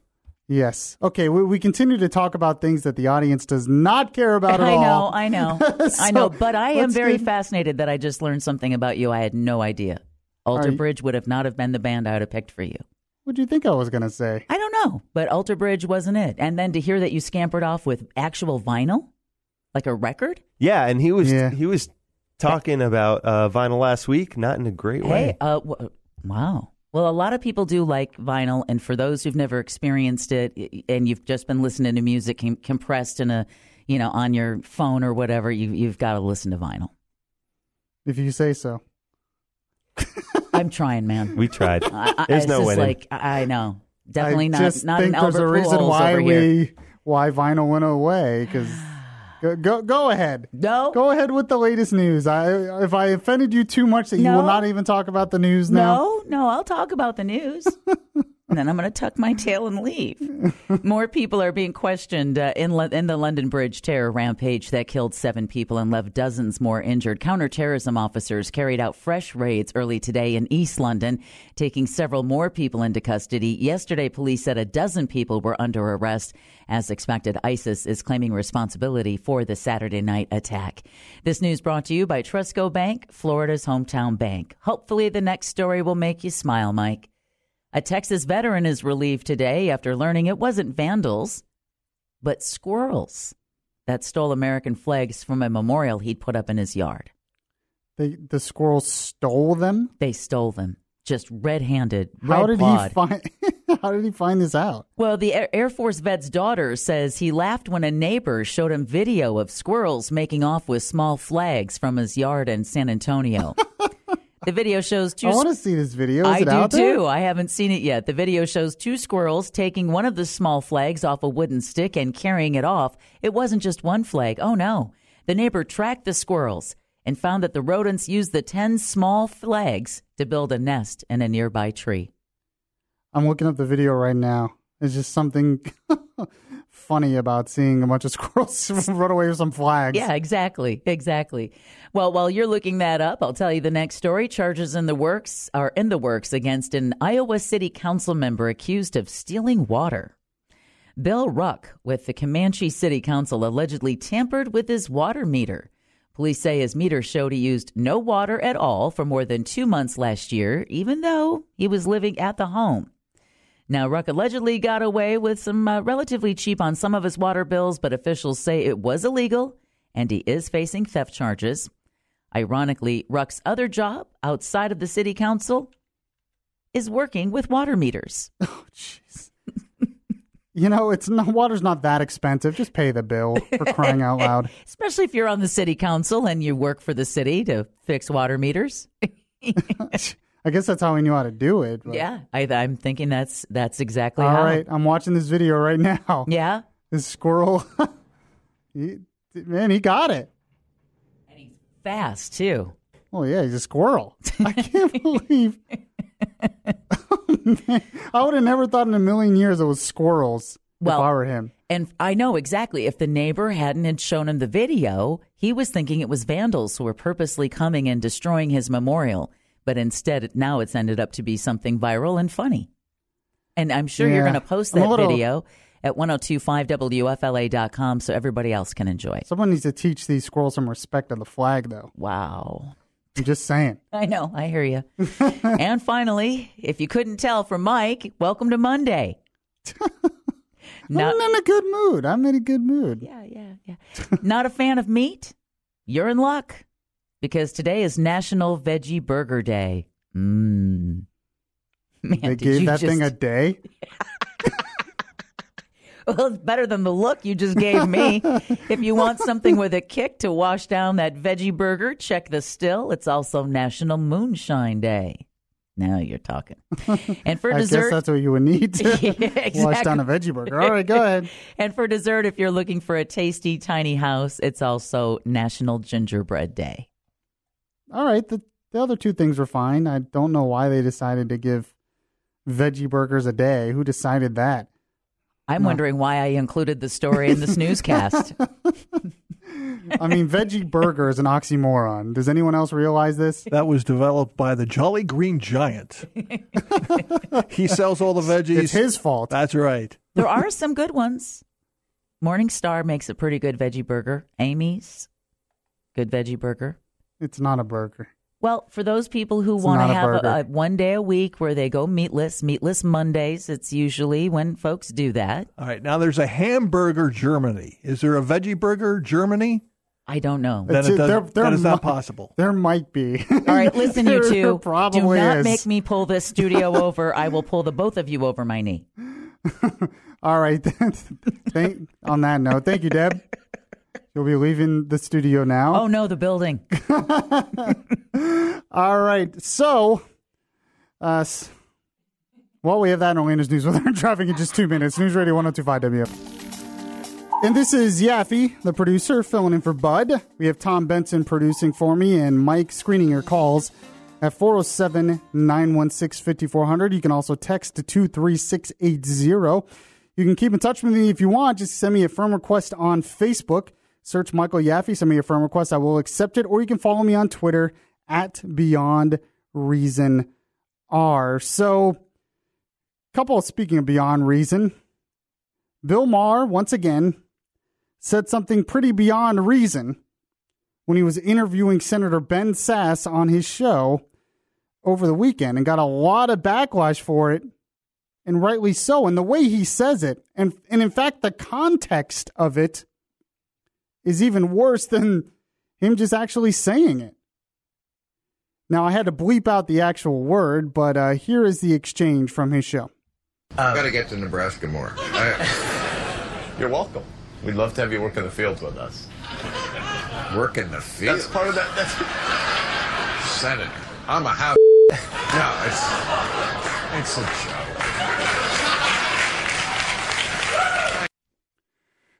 Yes. Okay. We, we continue to talk about things that the audience does not care about at all. I know. [LAUGHS] I know, I know. But I am very get- fascinated that I just learned something about you. I had no idea. Alter Are you- Bridge would have not have been the band I would have picked for you. What do you think I was going to say? I don't know, but Alter Bridge wasn't it. And then to hear that you scampered off with actual vinyl, like a record. Yeah, and he was Yeah. he was talking about uh, vinyl last week, not in a great way. Hey, uh, w- wow. Well, a lot of people do like vinyl, and for those who've never experienced it, and you've just been listening to music com- compressed in a, you know, on your phone or whatever, you, you've got to listen to vinyl. If you say so. [LAUGHS] I'm trying, man. We tried. I, I, There's it's no way. like I I know, definitely I not. just not think an there's Albert a reason Pujols why we here. why vinyl went away because go, go go ahead. No, Go ahead with the latest news. I if I offended you too much that you will not even talk about the news now. No, no, I'll talk about the news. [LAUGHS] and then I'm going to tuck my tail and leave. More people are being questioned uh, in, Lo- in the London Bridge terror rampage that killed seven people and left dozens more injured. Counterterrorism officers carried out fresh raids early today in East London, taking several more people into custody. Yesterday, police said a dozen people were under arrest. As expected, ISIS is claiming responsibility for the Saturday night attack. This news brought to you by Trustco Bank, Florida's hometown bank. Hopefully, the next story will make you smile, Mike. A Texas veteran is relieved today after learning it wasn't vandals, but squirrels that stole American flags from a memorial he'd put up in his yard. They, the squirrels stole them. They stole them, just red-handed. How did clawed. he find? [LAUGHS] how did he find this out? Well, the Air- Air Force vet's daughter says he laughed when a neighbor showed him video of squirrels making off with small flags from his yard in San Antonio. [LAUGHS] the video shows two. I want to see this video. Is I it do out there? too. I haven't seen it yet. The video shows two squirrels taking one of the small flags off a wooden stick and carrying it off. It wasn't just one flag. Oh no. The neighbor tracked the squirrels and found that the rodents used the 10 small flags to build a nest in a nearby tree. I'm looking up the video right now. It's just something [LAUGHS] funny about seeing a bunch of [LAUGHS] squirrels [LAUGHS] run away with some flags. Yeah, exactly. Exactly. Well, while you're looking that up, I'll tell you the next story. Charges in the works are in the works against an Iowa City Council member accused of stealing water. Bill Ruck with the Camanche City Council allegedly tampered with his water meter. Police say his meter showed he used no water at all for more than two months last year, even though he was living at the home. Now, Ruck allegedly got away with some uh, relatively cheap on some of his water bills, but officials say it was illegal and he is facing theft charges. Ironically, Ruck's other job outside of the city council is working with water meters. [LAUGHS] Oh, jeez. you know, it's not, water's not that expensive. Just pay the bill for crying out loud. [LAUGHS] Especially if you're on the city council and you work for the city to fix water meters. [LAUGHS] I guess that's how he knew how to do it. but- Yeah, I, I'm thinking that's that's exactly All how. right, I'm watching this video right now. [LAUGHS] Yeah. This squirrel, [LAUGHS] he, man, he got it. And he's fast too. Oh yeah, he's a squirrel. I [LAUGHS] can't believe. I would have never thought in a million years it was squirrels Well, if I were him. And I know exactly. If the neighbor hadn't had shown him the video, he was thinking it was vandals who were purposely coming and destroying his memorial. But instead now it's ended up to be something viral and funny. And I'm sure you're going to post that little- video at 1025wfla.com so everybody else can enjoy it. Someone needs to teach these squirrels some respect of the flag, though. Wow. I'm just saying. [LAUGHS] I know, I hear you. and finally, if you couldn't tell from Mike, welcome to Monday. [LAUGHS] Not- I'm in a good mood. I'm in a good mood. Yeah, yeah, yeah. Not a fan of meat? You're in luck because today is National Veggie Burger Day. Mmm. Man, They gave that thing a day. [LAUGHS] Well, it's better than the look you just gave me. [LAUGHS] if you want something with a kick to wash down that veggie burger, check the still. It's also National Moonshine Day. Now you're talking. [LAUGHS] And for I dessert, guess that's what you would need to Yeah, wash down a veggie burger. All right, go ahead. and for dessert, if you're looking for a tasty tiny house, it's also National Gingerbread Day. All right, the, the other two things were fine. I don't know why they decided to give veggie burgers a day. Who decided that? I'm No. wondering why I included the story in this newscast. [LAUGHS] I mean, veggie burger is an oxymoron. Does anyone else realize this? That was developed by the Jolly Green Giant. [LAUGHS] he sells all the veggies. It's his fault. That's right. there are some good ones. Morningstar makes a pretty good veggie burger. Amy's, good veggie burger. It's not a burger. Well, for those people who want to have a, a one day a week where they go meatless, meatless Mondays, it's usually when folks do that. All right. Now there's a hamburger Germany. Is there a veggie burger Germany? I don't know. Then It's- it does, there- there that is not mi- possible. There might be. All right, listen, you [LAUGHS] There two. Do not is. make me pull this studio [LAUGHS] over. I will pull the both of you over my knee. [LAUGHS] All right. Thank, on that note, thank you, Deb. You'll be leaving the studio now. Oh no, the building. [LAUGHS] All right. So, uh, well, we have that in Orlando's news [LAUGHS] and traffic in just two minutes. News Radio 1025 W. And this is Yaffe, the producer, filling in for Bud. We have Tom Benson producing for me and Mike screening your calls at 407 916 5400. You can also text to 23680. You can keep in touch with me if you want. Just send me a firm request on Facebook. Search Michael Yaffe. Send me a firm request. I will accept it. Or you can follow me on Twitter at Beyond Reason R. So, couple speaking of Beyond Reason, Bill Maher once again said something pretty beyond reason when he was interviewing Senator Ben Sasse on his show over the weekend and got a lot of backlash for it, and rightly so. And the way he says it, and, and in fact, the context of it is even worse than him just actually saying it. Now, I had to bleep out the actual word, but uh, here is the exchange from his show. I've got to get to Nebraska more. I, [LAUGHS] You're welcome. We'd love to have you work in the fields with us. work in the field. That's part of that. That's Senator. I'm a house. [LAUGHS] no, it's it's a joke.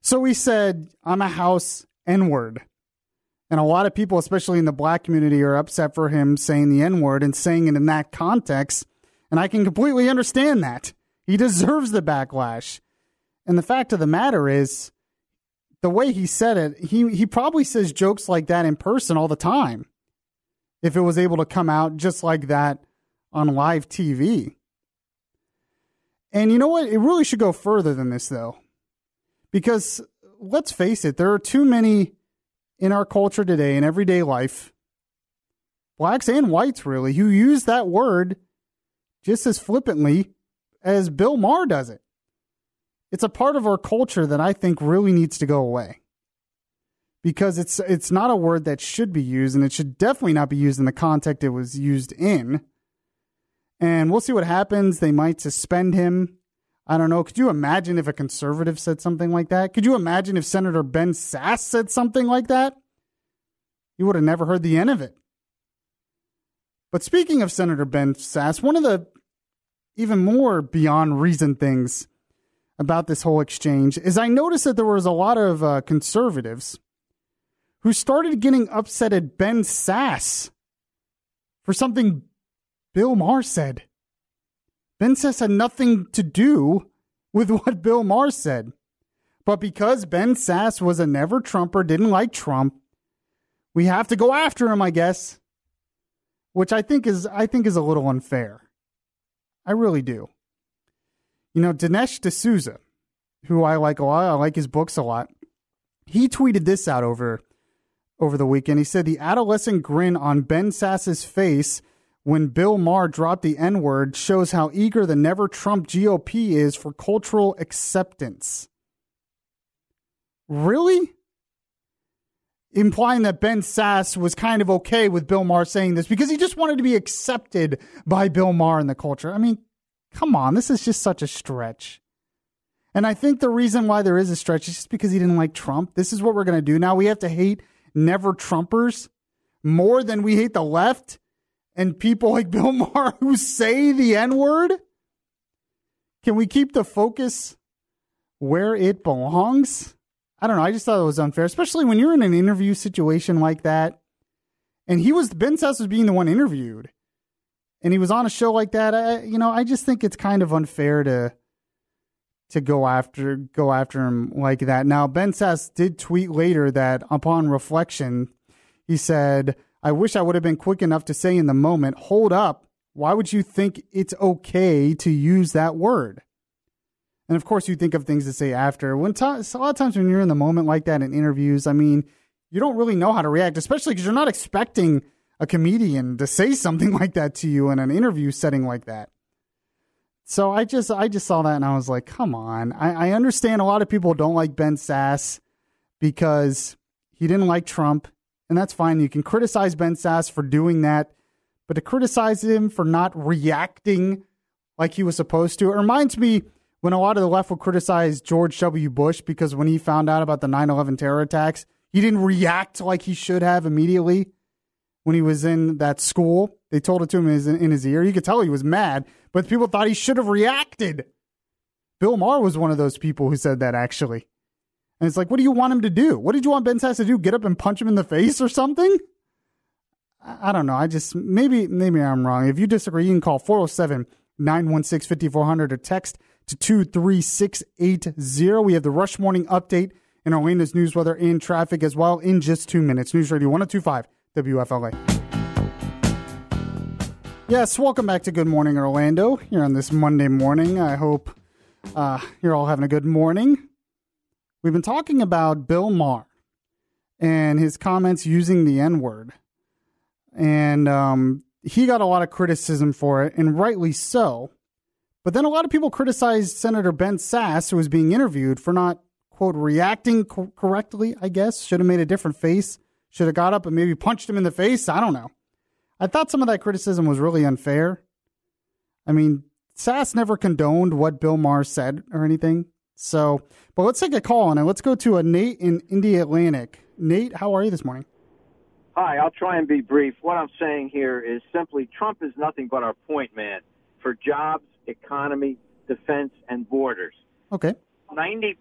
So he said, I'm a house N word. And a lot of people, especially in the black community, are upset for him saying the N word and saying it in that context. And I can completely understand that. He deserves the backlash. And the fact of the matter is, the way he said it, he, he probably says jokes like that in person all the time. If it was able to come out just like that on live TV. And you know what? It really should go further than this, though because let's face it, there are too many in our culture today in everyday life, blacks and whites really, who use that word just as flippantly as Bill Maher does it. It's a part of our culture that I think really needs to go away. Because it's it's not a word that should be used and it should definitely not be used in the context it was used in. And we'll see what happens. They might suspend him. I don't know. Could you imagine if a conservative said something like that? Could you imagine if Senator Ben Sasse said something like that? You would have never heard the end of it. But speaking of Senator Ben Sasse, one of the even more beyond reason things about this whole exchange is I noticed that there was a lot of uh, conservatives who started getting upset at Ben Sasse for something Bill Maher said. Ben Sasse had nothing to do with [LAUGHS] what Bill Maher said. But because Ben Sasse was a never Trumper, didn't like Trump, we have to go after him, I guess. which I think is I think is a little unfair. I really do. You know, Dinesh D'Souza, who I like a lot, I like his books a lot. He tweeted this out over over the weekend. He said the adolescent grin on Ben Sasse's face when Bill Maher dropped the N word shows how eager the never Trump GOP is for cultural acceptance. Really? Implying that Ben Sasse was kind of okay with Bill Maher saying this because he just wanted to be accepted by Bill Maher in the culture. I mean, come on, this is just such a stretch. And I think the reason why there is a stretch is just because he didn't like Trump. This is what we're going to do now. We have to hate never Trumpers more than we hate the left and people like Bill [LAUGHS] Maher who say the N word? Can we keep the focus where it belongs? I don't know. I just thought it was unfair, especially when you're in an interview situation like that. And he was, Ben Sasse was being the one interviewed. And he was on a show like that. I, you know, I just think it's kind of unfair to to go after go after him like that. Now Ben Sasse did tweet later that upon reflection, he said, "I wish I would have been quick enough to say in the moment, hold up, why would you think it's okay to use that word?" And of course, you think of things to say after. When t- a lot of times when you're in the moment like that in interviews, I mean, you don't really know how to react, especially because you're not expecting a comedian to say something [LAUGHS] like that to you in an interview setting like that. So I just I just saw that and I was like, come on. I, I understand a lot of people don't like Ben Sasse because he didn't like Trump, and that's fine. You can criticize Ben Sasse for doing that, but to criticize him for not reacting like he was supposed to, it reminds me when a lot of the left would criticize George W. Bush because when he found out about the 9 11 terror attacks, he didn't react like he should have immediately when he was in that school. They told it to him in his, in his ear. You could tell he was mad, but people thought he should have reacted. Bill Maher was one of those people who said that actually. And it's like, what do you want him to do? What did you want Ben Sasse to do? Get up and punch him in the face or something? I, don't know. I just, maybe, maybe I'm wrong. If you disagree, you can call 407 916 5400 or text to 23680. We have the Rush Morning Update and Orlando's news, weather, and traffic as well in just two minutes. News Radio 1025 WFLA. Yes, welcome back to Good Morning Orlando here on this Monday morning. I hope uh, you're all having a good morning. We've been talking about Bill Maher and his comments using the N word. And um, he got a lot of criticism for it, and rightly so. But then a lot of people criticized Senator Ben Sasse, who was being interviewed, for not, quote, reacting co- correctly, I guess. Should have made a different face. Should have got up and maybe punched him in the face. I don't know. I thought some of that criticism was really unfair. I mean, Sasse never condoned what Bill Maher said or anything. So, but let's take a call on it. Let's go to a Nate in Indialantic. Nate, how are you this morning? Hi, I'll try and be brief. What I'm saying here is simply Trump is nothing but our point man for jobs, economy, defense, and borders. Okay. 90%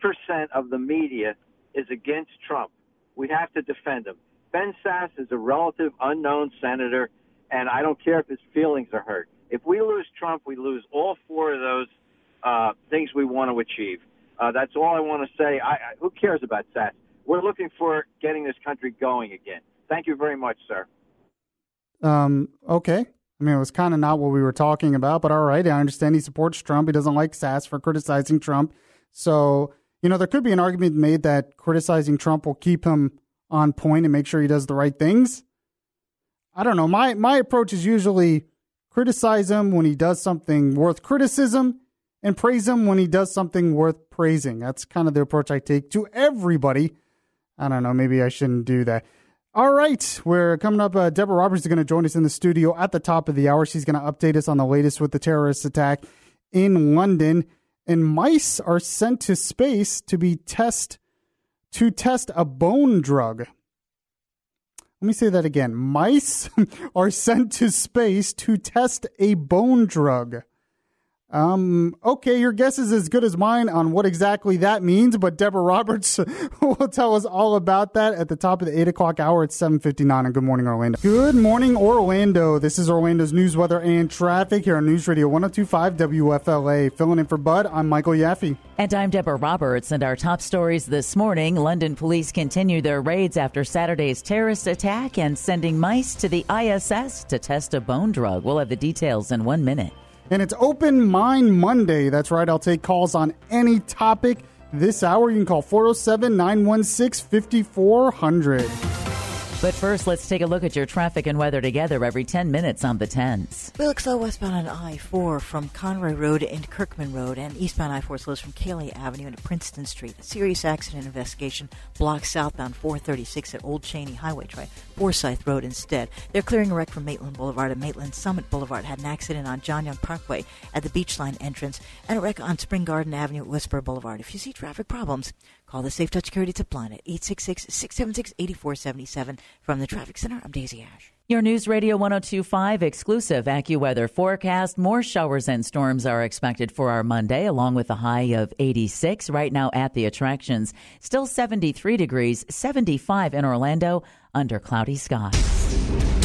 of the media is against Trump. We have to defend him. Ben Sasse is a relative unknown senator, and I don't care if his feelings are hurt. If we lose Trump, we lose all four of those uh, things we want to achieve. Uh, that's all I want to say. I, I, who cares about Sasse? We're looking for getting this country going again. Thank you very much, sir. Um, okay. I mean, it was kind of not what we were talking about, but all right. I understand he supports Trump. He doesn't like Sasse for criticizing Trump. So, you know, there could be an argument made that criticizing Trump will keep him on point and make sure he does the right things. I don't know. My my approach is usually criticize him when he does something worth criticism and praise him when he does something worth praising. That's kind of the approach I take to everybody. I don't know. Maybe I shouldn't do that. All right, we're coming up. Uh, Deborah Roberts is going to join us in the studio at the top of the hour. She's going to update us on the latest with the terrorist attack in London. And mice are sent to space to be test to test a bone drug. Let me say that again. Mice [LAUGHS] are sent to space to test a bone drug. Um, okay, your guess is as good as mine on what exactly that means, but Deborah Roberts [LAUGHS] will tell us all about that at the top of the 8 o'clock hour at 7.59 on Good Morning Orlando. Good morning, Orlando. This is Orlando's news, weather, and traffic here on News Radio 1025 WFLA. Filling in for Bud, I'm Michael Yaffe. And I'm Deborah Roberts. And our top stories this morning London police continue their raids after Saturday's terrorist attack and sending mice to the ISS to test a bone drug. We'll have the details in one minute. And it's Open Mind Monday. That's right. I'll take calls on any topic this hour. You can call 407 916 5400. But first, let's take a look at your traffic and weather together every 10 minutes on the 10s. We look slow westbound on I 4 from Conroy Road into Kirkman Road, and eastbound I 4 slows from Kaley Avenue into Princeton Street. A serious accident investigation blocks southbound 436 at Old Cheney Highway. Try Forsyth Road instead. They're clearing a wreck from Maitland Boulevard, and Maitland Summit Boulevard had an accident on John Young Parkway at the Beachline entrance, and a wreck on Spring Garden Avenue at Westboro Boulevard. If you see traffic problems, call the Safe Touch Security Tip line at 866 676 8477. From the Traffic Center, I'm Daisy Ash. Your News Radio 1025 exclusive AccuWeather forecast. More showers and storms are expected for our Monday, along with a high of 86 right now at the attractions. Still 73 degrees, 75 in Orlando under cloudy skies.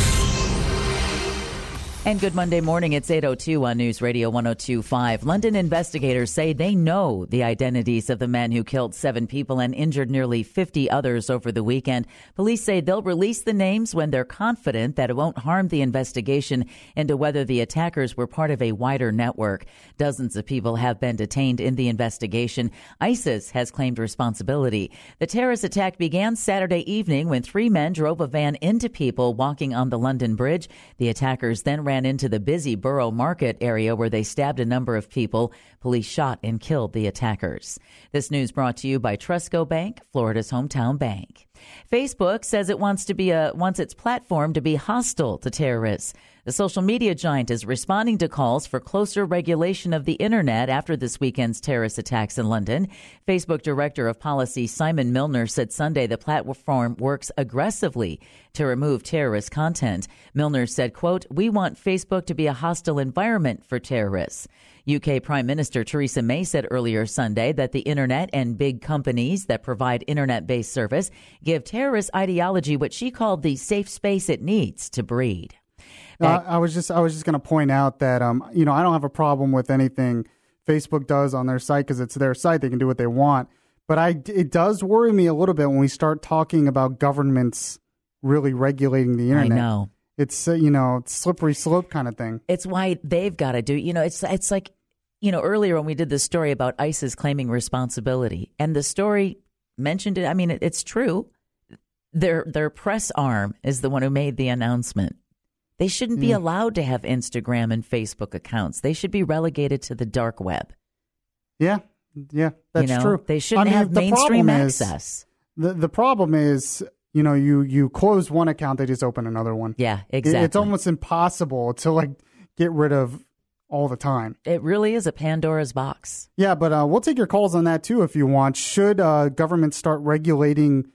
And good Monday morning. It's 802 on News Radio 1025. London investigators say they know the identities of the men who killed seven people and injured nearly 50 others over the weekend. Police say they'll release the names when they're confident that it won't harm the investigation into whether the attackers were part of a wider network. Dozens of people have been detained in the investigation. ISIS has claimed responsibility. The terrorist attack began Saturday evening when three men drove a van into people walking on the London Bridge. The attackers then ran into the busy Borough Market area where they stabbed a number of people. Police shot and killed the attackers. This news brought to you by Trustco Bank, Florida's hometown bank. Facebook says it wants to be a wants its platform to be hostile to terrorists. The social media giant is responding to calls for closer regulation of the internet after this weekend's terrorist attacks in London. Facebook Director of Policy Simon Milner said Sunday the platform works aggressively to remove terrorist content. Milner said, quote, "We want Facebook to be a hostile environment for terrorists." UK Prime Minister Theresa May said earlier Sunday that the internet and big companies that provide internet based service give terrorist ideology what she called the safe space it needs to breed. I was just I was just going to point out that um you know I don't have a problem with anything Facebook does on their site because it's their site they can do what they want. But I it does worry me a little bit when we start talking about governments really regulating the internet. I know it's uh, you know slippery slope kind of thing. It's why they've got to do. You know, it's it's like you know earlier when we did the story about ISIS claiming responsibility, and the story mentioned it. I mean, it, it's true. Their their press arm is the one who made the announcement. They shouldn't be Mm. allowed to have Instagram and Facebook accounts. They should be relegated to the dark web. Yeah, yeah, that's know, true. they shouldn't I mean, have mainstream problem is- access. the the problem is you know you you close one account they just open another one. Yeah, It- exactly. it's almost impossible to like get rid of all the time. It really is a Pandora's box. Yeah, but uh, we'll take your calls on that too if you want. Should uh, government start regulating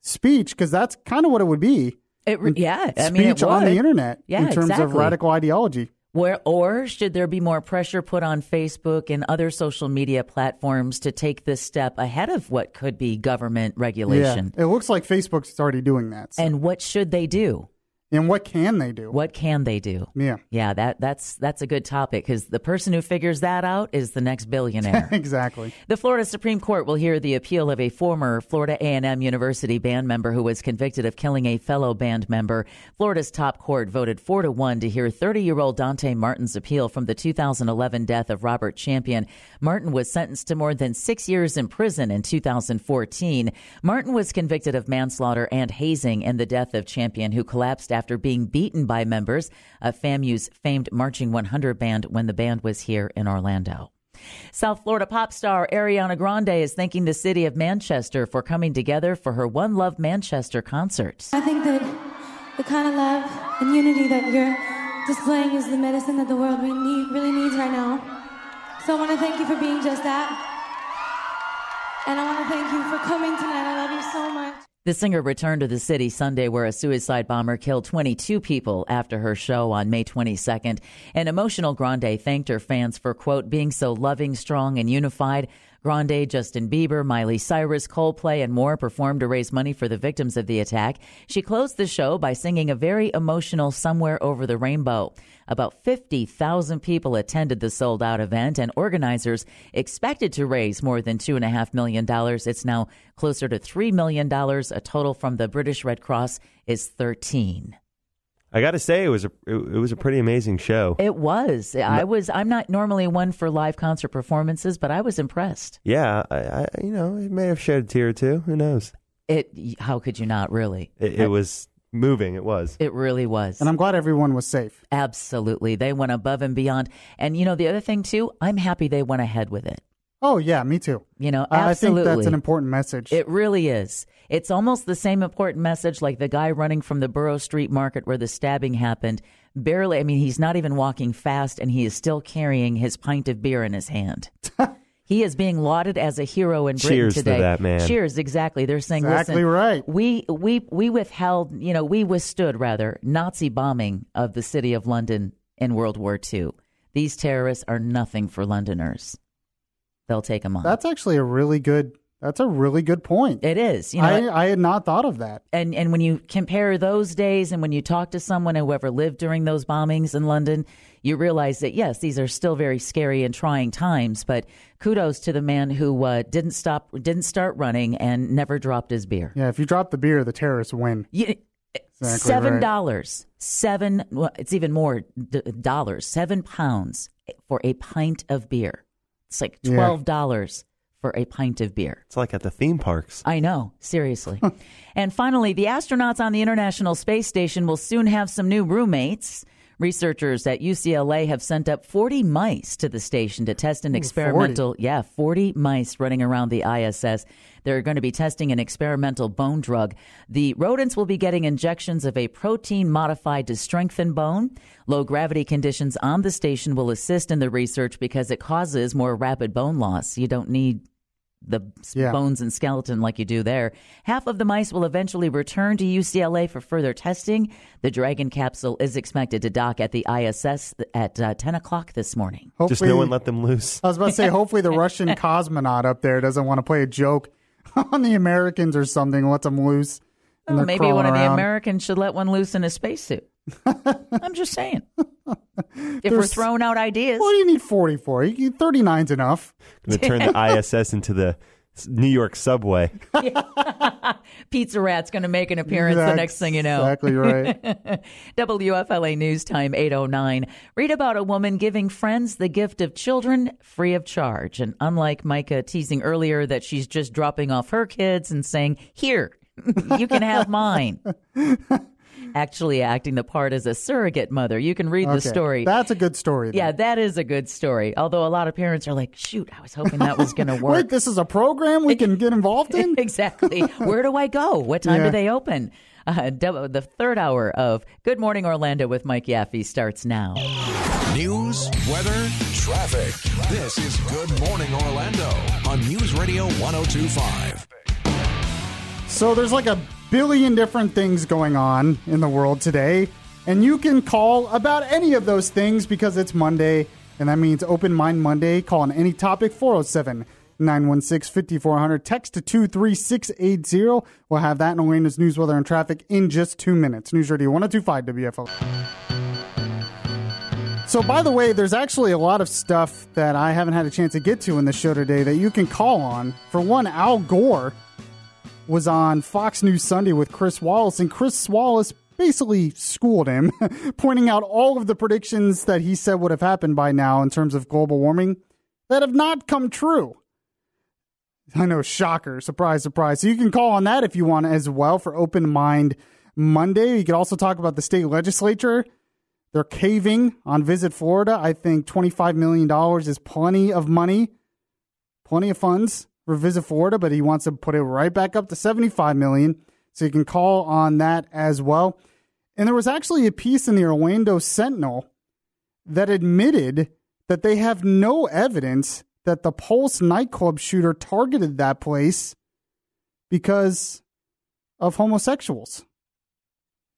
speech? Because that's kind of what it would be. It, re- yeah, I speech mean, it on the internet Yeah, in terms of radical ideology. Where or should there be more pressure put on Facebook and other social media platforms to take this step ahead of what could be government regulation? Yeah, it looks like Facebook's already doing that. And what should they do? And what can they do? What can they do? Yeah. Yeah, that that's that's a good topic because the person who figures that out is the next billionaire. [LAUGHS] exactly. The Florida Supreme Court will hear the appeal of a former Florida A&M University band member who was convicted of killing a fellow band member. Florida's top court voted 4 to 1 to hear 30-year-old Dante Martin's appeal from the 2011 death of Robert Champion. Martin was sentenced to more than 6 years in prison in 2014. Martin was convicted of manslaughter and hazing in the death of Champion who collapsed after being beaten by members of FAMU's famed Marching 100 band when the band was here in Orlando. South Florida pop star Ariana Grande is thanking the city of Manchester for coming together for her One Love Manchester concert. I think that the kind of love and unity that you're displaying is the medicine that the world really, need, really needs right now. So I want to thank you for being just that. And I want to thank you for coming tonight. I love you so much. The singer returned to the city Sunday where a suicide bomber killed 22 people after her show on May 22nd. An emotional Grande thanked her fans for, quote, being so loving, strong, and unified. Grande, Justin Bieber, Miley Cyrus, Coldplay, and more performed to raise money for the victims of the attack. She closed the show by singing a very emotional Somewhere Over the Rainbow. About 50,000 people attended the sold out event, and organizers expected to raise more than $2.5 million. It's now closer to $3 million. A total from the British Red Cross is 13. I got to say, it was a it, it was a pretty amazing show. It was. I was. I'm not normally one for live concert performances, but I was impressed. Yeah, I, I you know it may have shed a tear or two. Who knows? It. How could you not? Really? It, it was moving. It was. It really was. And I'm glad everyone was safe. Absolutely, they went above and beyond. And you know the other thing too, I'm happy they went ahead with it. Oh yeah, me too. You know, absolutely. I think that's an important message. It really is. It's almost the same important message like the guy running from the Borough Street Market where the stabbing happened. Barely, I mean, he's not even walking fast and he is still carrying his pint of beer in his hand. [LAUGHS] he is being lauded as a hero in Britain Cheers to today. that man. Cheers, exactly. They're saying, Exactly listen, right. We, we, we withheld, you know, we withstood rather Nazi bombing of the city of London in World War II. These terrorists are nothing for Londoners. They'll take them on. That's actually a really good. That's a really good point. It is. You know, I, I had not thought of that. and and when you compare those days and when you talk to someone who ever lived during those bombings in London, you realize that yes, these are still very scary and trying times. But kudos to the man who uh, didn't stop, didn't start running, and never dropped his beer. Yeah, if you drop the beer, the terrorists win. You, Exactly seven right. dollars, seven. Well, it's even more d- dollars. Seven pounds for a pint of beer. It's like twelve dollars for a pint of beer. It's like at the theme parks. I know, seriously. [LAUGHS] and finally, the astronauts on the International Space Station will soon have some new roommates. Researchers at UCLA have sent up 40 mice to the station to test an Ooh, experimental, yeah, 40 mice running around the ISS. They're going to be testing an experimental bone drug. The rodents will be getting injections of a protein modified to strengthen bone. Low gravity conditions on the station will assist in the research because it causes more rapid bone loss. You don't need the Yeah. bones and skeleton like you do there. Half of the mice will eventually return to UCLA for further testing. The Dragon capsule is expected to dock at the ISS at uh, 10 o'clock this morning. Just no one let them loose. I was about to say, [LAUGHS] hopefully the Russian [LAUGHS] cosmonaut up there doesn't want to play a joke [LAUGHS] on the Americans or something. let them loose. And Oh, maybe one crawling of the. Americans should let one loose in a spacesuit. [LAUGHS] I'm just saying. [LAUGHS] If we're throwing out ideas. What do you need 40 for? You- 39's enough. Going to turn the [LAUGHS] ISS into the New York subway. Pizza Rat's going to make an appearance the next thing you know. exactly right. WFLA News Time 809. Read about a woman giving friends the gift of children free of charge. And unlike Micah teasing earlier that she's just dropping off her kids and saying, Here, you can have mine. Actually, acting the part as a surrogate mother. You can read the story. That's a good story. then. yeah, that is a good story. Although a lot of parents are like, shoot, I was hoping that was [LAUGHS] going to work. Wait, this is a program we can get involved in? [LAUGHS] exactly. Where do I go? What time Yeah. do they open? Uh, the third hour of Good Morning Orlando with Mike Yaffe starts now. News, weather, traffic. This is Good Morning Orlando on News Radio 1025. So there's like a billion different things going on in the world today, and you can call about any of those things because it's Monday, and that means Open Mind Monday. Call on any topic 407 916 5400. Text to 23680. We'll have that in Orlando's news, weather, and traffic in just two minutes. News Radio 1025 WFL. So, by the way, there's actually a lot of stuff that I haven't had a chance to get to in the show today that you can call on. For one, Al Gore was on Fox News Sunday with Chris Wallace, and Chris Wallace basically schooled him, [LAUGHS] pointing out all of the predictions that he said would have happened by now in terms of global warming that have not come true. I know, shocker, surprise, surprise. So you can call on that if you want as well for Open Mind Monday. You can also talk about the state legislature. They're caving on Visit Florida. I think $25 million is plenty of money, plenty of funds for Visit Florida, but he wants to put it right back up to 75 million. So you can call on that as well. And there was actually a piece in the Orlando Sentinel that admitted that they have no evidence that the Pulse nightclub shooter targeted that place because of homosexuals.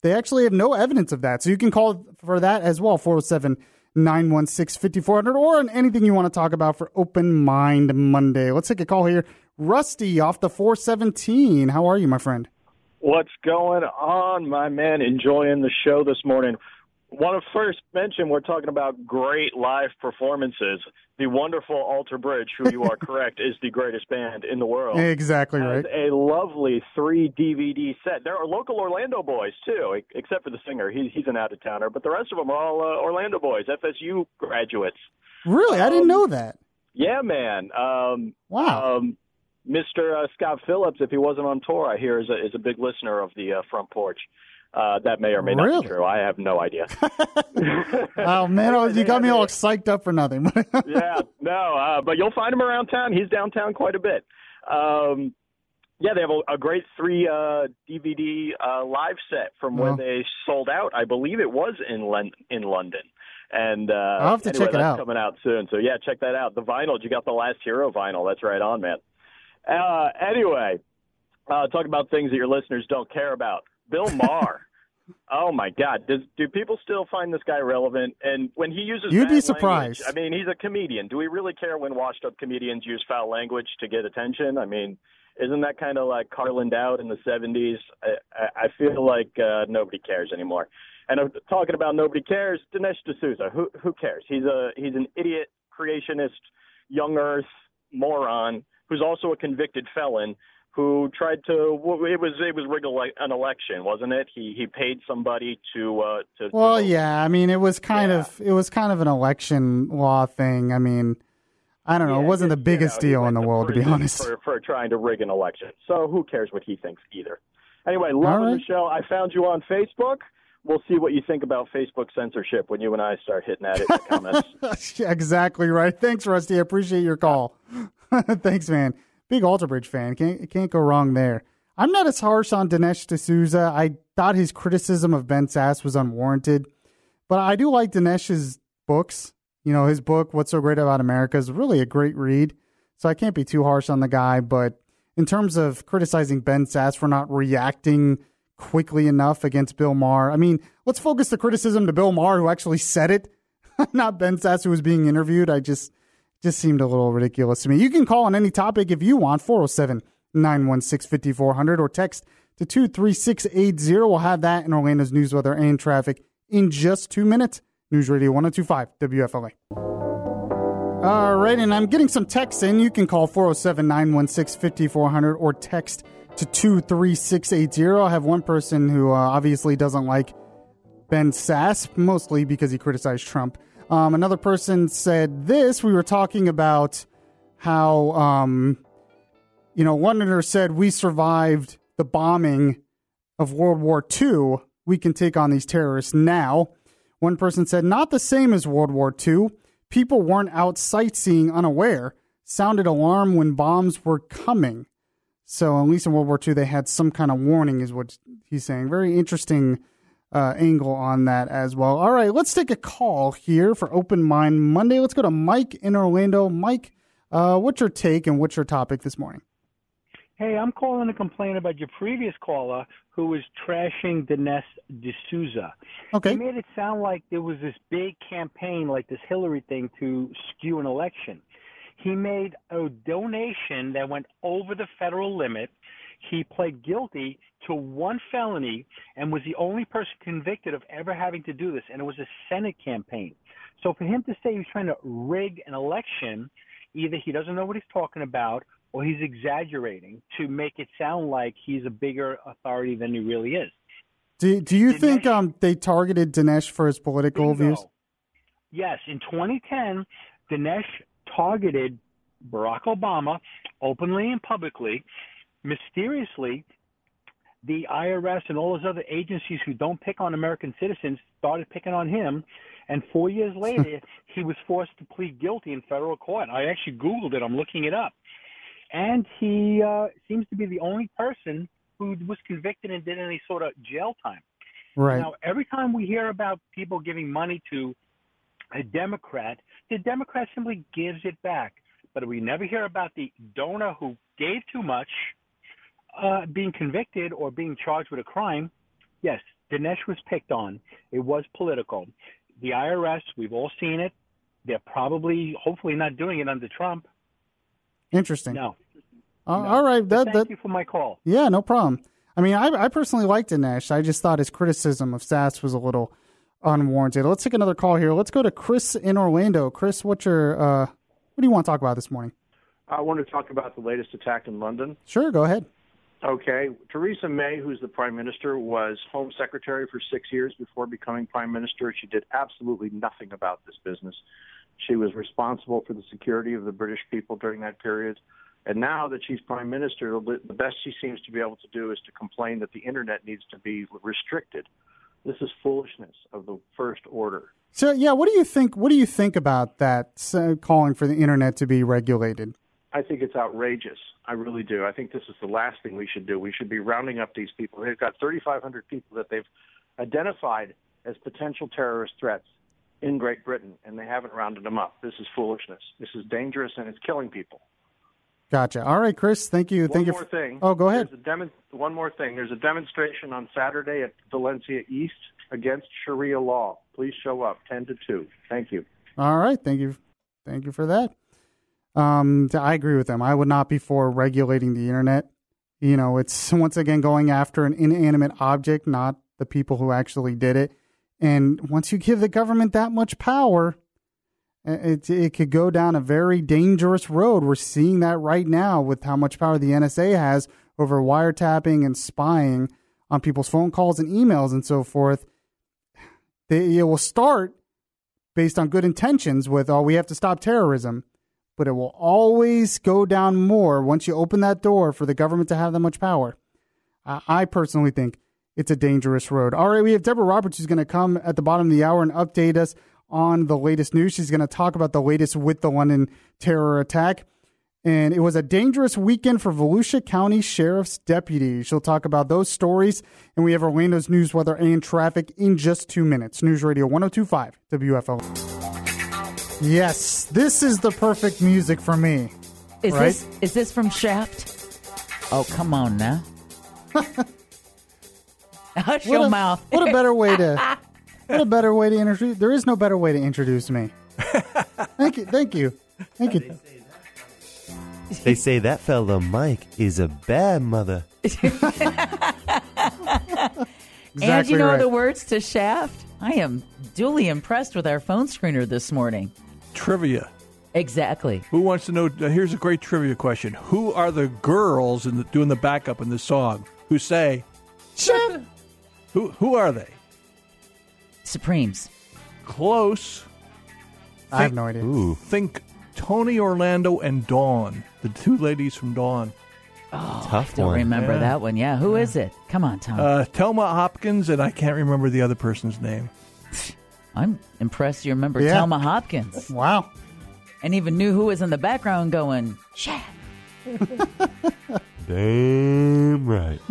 They actually have no evidence of that. So you can call for that as well, 407 916 5400, or on anything you want to talk about for Open Mind Monday. Let's take a call here. Rusty off the 417. How are you, my friend? What's going on, my man? Enjoying the show this morning. Want to first mention we're talking about great live performances. The wonderful Alter Bridge, who you are [LAUGHS] correct, is the greatest band in the world. Exactly right. A lovely three DVD set. There are local Orlando boys too, except for the singer. He's he's an out of towner, but the rest of them are all uh, Orlando boys, FSU graduates. Really? I didn't know that. Yeah, man. Um, wow. Um, Mr. Uh, Scott Phillips, if he wasn't on tour, I hear is a, is a big listener of the uh, front porch. Uh, that may or may not be true. I have no idea. [LAUGHS] Oh, man, [LAUGHS] oh, you got me all psyched up for nothing. [LAUGHS] yeah, no, uh, but you'll find him around town. He's downtown quite a bit. Um, yeah, they have a, a great three uh, DVD uh, live set from when they sold out. I believe it was in Len- in London. And uh, I'll have to anyway, check it out. coming out soon. So yeah, check that out. The vinyl, you got the Last Hero vinyl. That's right on, man. Uh, anyway, uh, talk about things that your listeners don't care about. Bill Maher. [LAUGHS] oh my God, Does, do people still find this guy relevant? And when he uses, You'd be surprised. language- I mean, he's a comedian. Do we really care when washed-up comedians use foul language to get attention? I mean, isn't that kind of like Carlin Out in the '70s? I, I feel like uh, nobody cares anymore. And I'm talking about nobody cares. Dinesh D'Souza, who who cares? He's a he's an idiot creationist, young Earth moron who's also a convicted felon who tried to. It was it was rigged an election, wasn't it? He he paid somebody to uh, to. well, yeah. I mean, it was kind of it was kind of an election law thing. I mean, I don't know. it wasn't the biggest you know, deal in the world, to be honest. for, for trying to rig an election. So who cares what he thinks either? Anyway, love right. show. I found you on Facebook. We'll see what you think about Facebook censorship when you and I start hitting at it in the comments. [LAUGHS] Exactly right. Thanks, Rusty. I appreciate your call. [LAUGHS] Thanks, man. Big Alter Bridge fan. Can't can't go wrong there. I'm not as harsh on Dinesh D'Souza. I thought his criticism of Ben Sasse was unwarranted, but I do like Dinesh's books. You know, his book "What's So Great About America" is really a great read. So I can't be too harsh on the guy. But in terms of criticizing Ben Sasse for not reacting quickly enough against Bill Maher, I mean, let's focus the criticism to Bill Maher, who actually said it, [LAUGHS] not Ben Sasse, who was being interviewed. I just just seemed a little ridiculous to me. You can call on any topic if you want, 407 916 5400, or text to 23680. We'll have that in Orlando's news, weather, and traffic in just two minutes. News Radio 1025, WFLA. All right, and I'm getting some texts in. You can call 407 916 5400 or text to 23680. I have one person who uh, obviously doesn't like Ben Sasse, mostly because he criticized Trump. Um, another person said this. We were talking about how, um, you know, Londoner said, We survived the bombing of World War II. We can take on these terrorists now. One person said, Not the same as World War II. People weren't out sightseeing unaware, sounded alarm when bombs were coming. So, at least in World War II, they had some kind of warning, is what he's saying. Very interesting uh, angle on that as well. All right, let's take a call here for Open Mind Monday. Let's go to Mike in Orlando. Mike, uh, what's your take and what's your topic this morning? Hey, I'm calling to complain about your previous caller who was trashing Dinesh D'Souza. Okay. He made it sound like there was this big campaign, like this Hillary thing, to skew an election. He made a donation that went over the federal limit. He pled guilty to one felony and was the only person convicted of ever having to do this, and it was a Senate campaign. So for him to say he's trying to rig an election, either he doesn't know what he's talking about or he's exaggerating to make it sound like he's a bigger authority than he really is. Do, do you think um, they targeted Dinesh for his political views? Yes, in 2010, Dinesh targeted Barack Obama openly and publicly. Mysteriously, the IRS and all those other agencies who don't pick on American citizens started picking on him. And four years [LAUGHS] later, he was forced to plead guilty in federal court. I actually Googled it, I'm looking it up. And he uh, seems to be the only person who was convicted and did any sort of jail time. Right. Now, every time we hear about people giving money to a Democrat, the Democrat simply gives it back. But we never hear about the donor who gave too much, uh, being convicted or being charged with a crime, yes, Dinesh was picked on. It was political. The IRS, we've all seen it. They're probably, hopefully, not doing it under Trump. Interesting. No. Uh, All right. That, Thank that, you for my call. Yeah, no problem. I mean, I, I personally liked Dinesh. I just thought his criticism of Sasse was a little unwarranted. Let's take another call here. Let's go to Chris in Orlando. Chris, what's your uh, what do you want to talk about this morning? I want to talk about the latest attack in London. Sure, go ahead. Okay. Theresa May, who's the prime minister, was home secretary for six years before becoming prime minister. She did absolutely nothing about this business. She was responsible for the security of the British people during that period. And now that she's prime minister, the best she seems to be able to do is to complain that the internet needs to be restricted. This is foolishness of the first order. So, yeah, what do you think? What do you think about that uh, calling for the internet to be regulated? I think it's outrageous. I really do. I think this is the last thing we should do. We should be rounding up these people. They've got 3,500 people that they've identified as potential terrorist threats in Great Britain, and they haven't rounded them up. This is foolishness. This is dangerous, and it's killing people. Gotcha. All right, Chris. Thank you. One thank more you. For, thing. Oh, go ahead. There's a demo- one more thing. There's a demonstration on Saturday at Valencia East against Sharia law. Please show up, 10 to 2. Thank you. All right. Thank you. Thank you for that. Um, I agree with them. I would not be for regulating the internet. You know, it's [LAUGHS] once again going after an inanimate object, not the people who actually did it. And once you give the government that much power, it it could go down a very dangerous road. We're seeing that right now with how much power the NSA has over wiretapping and spying on people's phone calls and emails and so forth. [SIGHS] They, it will start based on good intentions with, oh, we have to stop terrorism, but it will always go down more once you open that door for the government to have that much power. I, I personally think it's a dangerous road. All right, we have Deborah Roberts who's going to come at the bottom of the hour and update us on the latest news. She's going to talk about the latest with the London terror attack. And it was a dangerous weekend for Volusia County Sheriff's deputy. She'll talk about those stories. And we have Orlando's news, weather, and traffic in just two minutes. News Radio 1025 WFO. Yes, this is the perfect music for me. Is right? this is this from Shaft? Oh, come on now. [LAUGHS] Hush What your a, mouth. what a better way to [LAUGHS] what a better way to introduce there is no better way to introduce me. [LAUGHS] thank you. Thank you. Thank you. They say that fella Mike is a bad mother. and you know right. the words to Shaft? I am duly impressed with our phone screener this morning. Trivia. Exactly. Who wants to know? Uh, here's a great trivia question. Who are the girls in the, doing the backup in the song who say, Chef? who, who are they? Supremes. Close. I have no idea. Ooh. Think Tony Orlando and Dawn, the two ladies from Dawn. Oh, Tough Don't one. remember Yeah. that one. Yeah, who is it? Come on, Tom. Uh, Telma Hopkins, and I can't remember the other person's name. I'm impressed you remember Yeah. Telma Hopkins Wow. and even knew who was in the background going, Shaft. [LAUGHS] Damn right. [LAUGHS]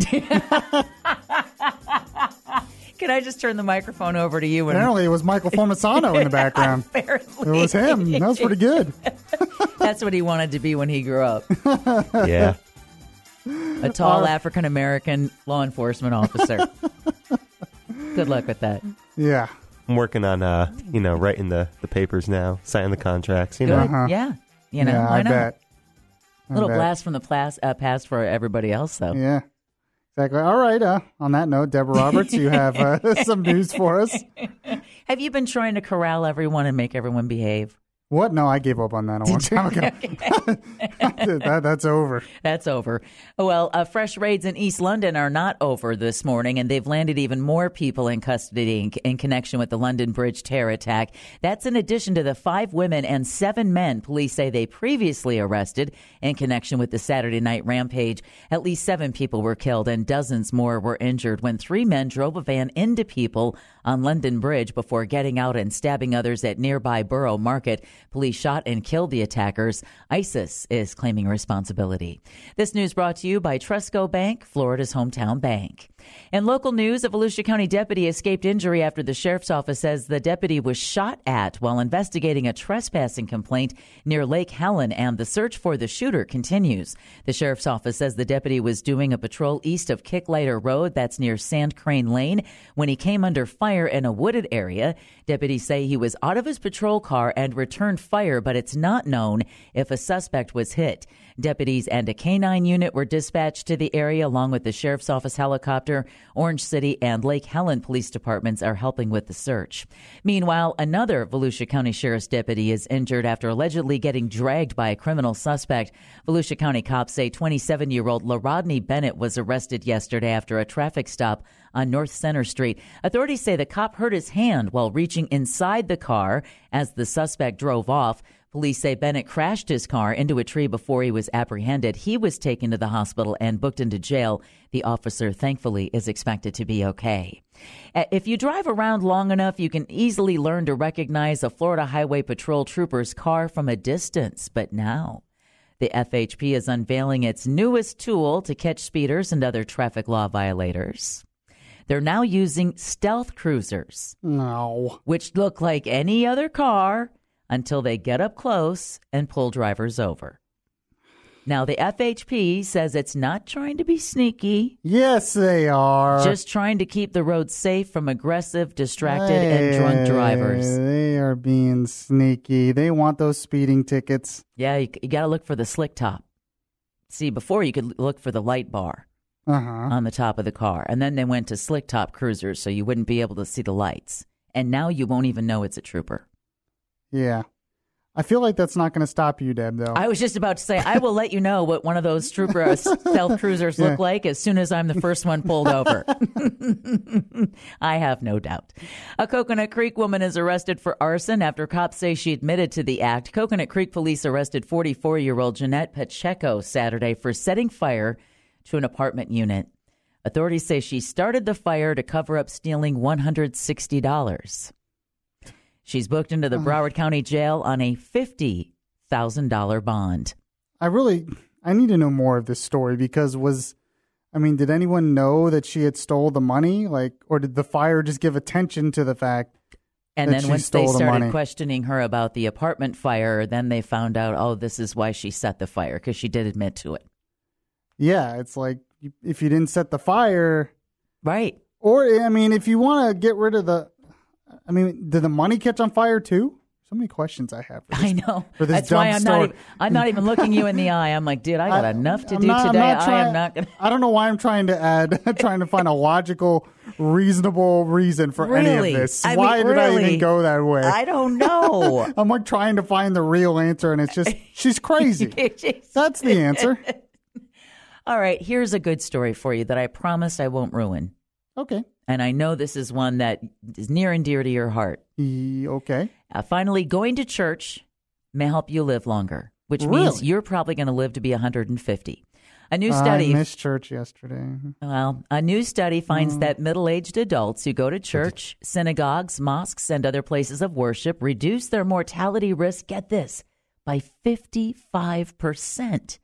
Can I just turn the microphone over to you? And Apparently it was Michael [LAUGHS] Formisano in the background. Apparently. It was him. That was pretty good. That's what he wanted to be when he grew up. Yeah. A tall African American law enforcement officer. Good luck with that. Yeah. I'm working on uh, you know, writing the, the papers now, signing the contracts, you Good. know. Uh-huh. Yeah. You know, yeah, why I not? bet. I little bet. blast from the plas- uh, past for everybody else, though. Yeah. Exactly. All right. Uh, on that note, Deborah Roberts, you [LAUGHS] have uh, [LAUGHS] some news for us. Have you been trying to corral everyone and make everyone behave? What? No, I gave up on that a long time ago. [LAUGHS] [LAUGHS] that, that's over. That's over. Well, uh, fresh raids in East London are not over this morning, and they've landed even more people in custody in, in connection with the London Bridge terror attack. That's in addition to the five women and seven men police say they previously arrested in connection with the Saturday night rampage. At least seven people were killed and dozens more were injured when three men drove a van into people on London Bridge before getting out and stabbing others at nearby Borough Market. Police shot and killed the attackers. ISIS is claiming responsibility. This news brought to you by Trustco Bank, Florida's hometown bank. In local news, a Volusia County deputy escaped injury after the sheriff's office says the deputy was shot at while investigating a trespassing complaint near Lake Helen, and the search for the shooter continues. The sheriff's office says the deputy was doing a patrol east of Kicklighter Road, that's near Sand Crane Lane, when he came under fire in a wooded area. Deputies say he was out of his patrol car and returned fire, but it's not known if a suspect was hit. Deputies and a canine unit were dispatched to the area along with the sheriff's office helicopter. Orange City and Lake Helen police departments are helping with the search. Meanwhile, another Volusia County sheriff's deputy is injured after allegedly getting dragged by a criminal suspect. Volusia County cops say 27 year old LaRodney Bennett was arrested yesterday after a traffic stop on North Center Street. Authorities say the cop hurt his hand while reaching inside the car as the suspect drove off. Police say Bennett crashed his car into a tree before he was apprehended. He was taken to the hospital and booked into jail. The officer, thankfully, is expected to be okay. If you drive around long enough, you can easily learn to recognize a Florida Highway Patrol trooper's car from a distance. But now, the FHP is unveiling its newest tool to catch speeders and other traffic law violators. They're now using stealth cruisers. No. Which look like any other car until they get up close and pull drivers over. Now, the FHP says it's not trying to be sneaky, Yes, they are. just trying to keep the roads safe from aggressive, distracted, and drunk drivers. They are being sneaky. They want those speeding tickets. Yeah, you, you got to look for the slick top. See, before you could look for the light bar Uh huh. on the top of the car. And then they went to slick top cruisers so you wouldn't be able to see the lights. And now you won't even know it's a trooper. Yeah. I feel like that's not going to stop you, Deb, though. I was just about to say, I will let you know what one of those trooper uh, stealth [LAUGHS] cruisers Yeah. look like as soon as I'm the first one pulled over. [LAUGHS] [LAUGHS] I have no doubt. A Coconut Creek woman is arrested for arson after cops say she admitted to the act. Coconut Creek police arrested 44 year old Jeanette Pacheco Saturday for setting fire to an apartment unit. Authorities say she started the fire to cover up stealing $160. She's booked into the Broward County Jail on a $50,000 bond. I really, I need to know more of this story because was, I mean, did anyone know that she had stole the money? Like, or did the fire just give attention to the fact And then once they the started questioning her about the apartment fire, then they found out, oh, this is why she set the fire because she did admit to it. Yeah, it's like if you didn't set the fire, right? Or eh, I mean, if you want to get rid of the, I mean, did the money catch on fire too? So many questions I have. For this, I know. For this That's why dumb I'm story. not. I'm not even looking you in the eye. I'm like, dude, I got [LAUGHS] enough to I'm do not- I'm today. I trying- am not to I don't know why I'm trying to add, [LAUGHS] trying to find a logical, reasonable reason for any of this. I mean, why did I even go that way? I don't know. [LAUGHS] I'm like trying to find the real answer, and it's just she's crazy. That's the answer. All right, here's a good story for you that I promise I won't ruin. Okay. And I know this is one that is near and dear to your heart. okay. Uh, finally, going to church may help you live longer, which means you're probably going to live to be 150. A new I study missed church yesterday. Well, a new study finds Mm. that middle aged adults who go to church, synagogues, mosques, and other places of worship reduce their mortality risk, get this, by 55%.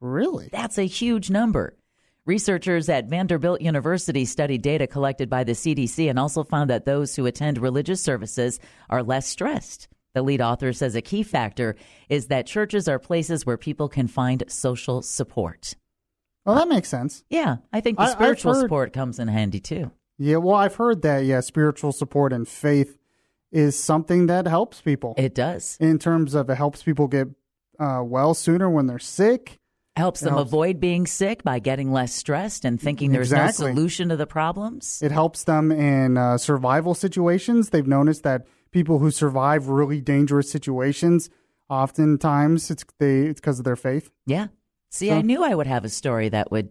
Really? That's a huge number. Researchers at Vanderbilt University studied data collected by the CDC and also found that those who attend religious services are less stressed. The lead author says a key factor is that churches are places where people can find social support. Well, that makes sense. Yeah, I think the I- spiritual heard- support comes in handy too. Yeah, well, I've heard that. Yeah, spiritual support and faith is something that helps people. It does. In terms of it helps people get uh, well sooner when they're sick. Helps them helps- avoid being sick by getting less stressed and thinking there's Exactly. no solution to the problems. It helps them in uh, survival situations. They've noticed that people who survive really dangerous situations, oftentimes it's they it's because of their faith. Yeah. See, So- I knew I would have a story that would,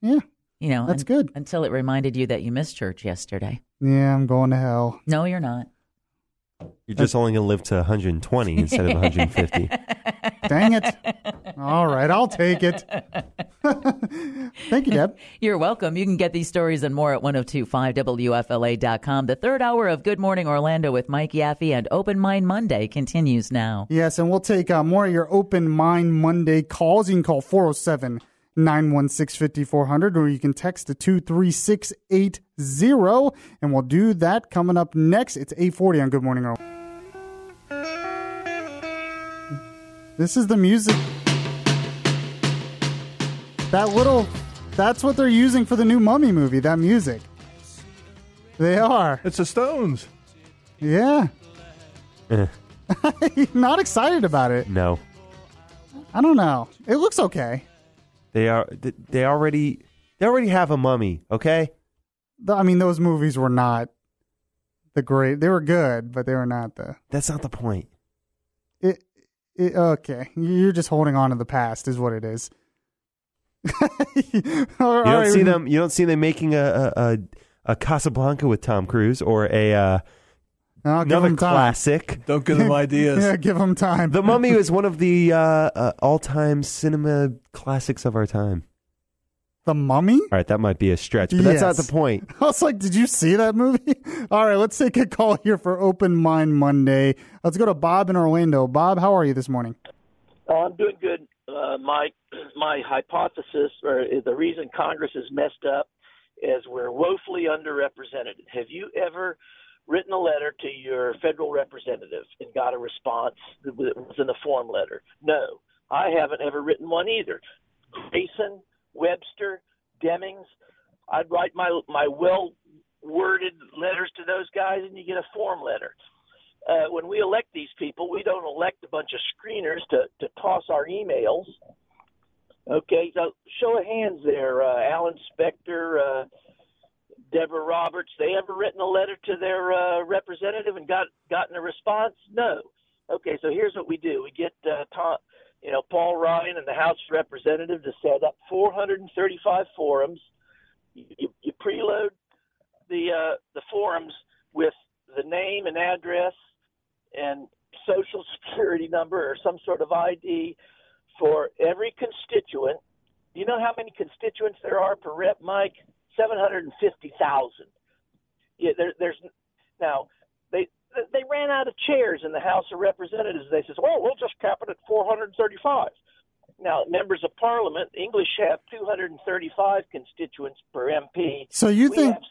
Yeah, you know, That's good. Until it reminded you that you missed church yesterday. yeah, I'm going to hell. No, you're not. You're just only going to live to 120 instead of 150. [LAUGHS] Dang it. All right, I'll take it. [LAUGHS] Thank you, Deb. You're welcome. You can get these stories and more at 1025WFLA.com. The third hour of Good Morning Orlando with Mike Yaffe and Open Mind Monday continues now. Yes, and we'll take uh, more of your open mind Monday calls. You can call 407 916 5400 or you can text to 23680 and we'll do that coming up next. It's 840 on Good Morning Orlando. This is the music. That little. That's what they're using for the new Mummy movie, that music. They are. It's the Stones. Yeah. Eh, [LAUGHS] Not excited about it. no, I don't know. It looks okay. They are. They already. They already have a mummy. Okay. I mean, those movies were not the great. They were good, but they were not the. That's not the point. It, it, okay, you're just holding on to the past, is what it is. [LAUGHS] You don't see them. You don't see them making a a, a, a Casablanca with Tom Cruise or a uh, I'll give another him time. classic. Don't give them [LAUGHS] ideas. yeah, give them time. The Mummy is one of the uh, uh, all-time cinema classics of our time. The Mummy? All right, that might be a stretch, but that's not Yes. the point. [LAUGHS] I was like, did you see that movie? [LAUGHS] All right, let's take a call here for Open Mind Monday. Let's go to Bob in Orlando. Bob, how are you this morning? Oh, I'm doing good, uh, Mike. My hypothesis, or the reason Congress is messed up, is we're woefully underrepresented. Have you ever written a letter to your federal representative and got a response that was in a form letter? No, I haven't ever written one either. Grayson, Webster, Demings. I'd write my my well worded letters to those guys, and you get a form letter uh, when we elect these people, we don't elect a bunch of screeners to, to toss our emails. Okay, so show of hands there, uh, Alan Spector, uh, Deborah Roberts. They ever written a letter to their uh, representative and got gotten a response? No. Okay, so here's what we do: we get uh, Tom, you know, Paul Ryan and the House Representative to set up 435 forums. You, you, preload the uh, the forums with the name and address and social [LAUGHS] security number or some sort of ID for every constituent. Do you know how many constituents there are per rep, Mike? Seven hundred and fifty thousand. Yeah, there, there's now they they ran out of chairs in the House of Representatives. They says, "Well, we'll just cap it at 435." Now, members of Parliament, English have 235 constituents per MP. So you We think? have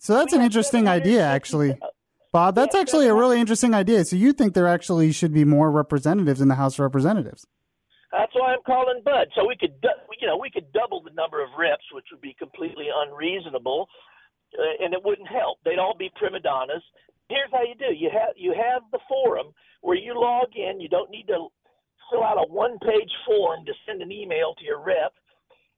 So that's an interesting idea, actually, uh, Bob. That's actually a really interesting idea. So you think there actually should be more representatives in the House of Representatives? That's why I'm calling Bud. So we could, you know, we could double the number of reps, which would be completely unreasonable, uh, and it wouldn't help. They'd all be prima donnas. Here's how you do: you have you have the forum where you log in. You don't need to fill out a one-page form to send an email to your rep,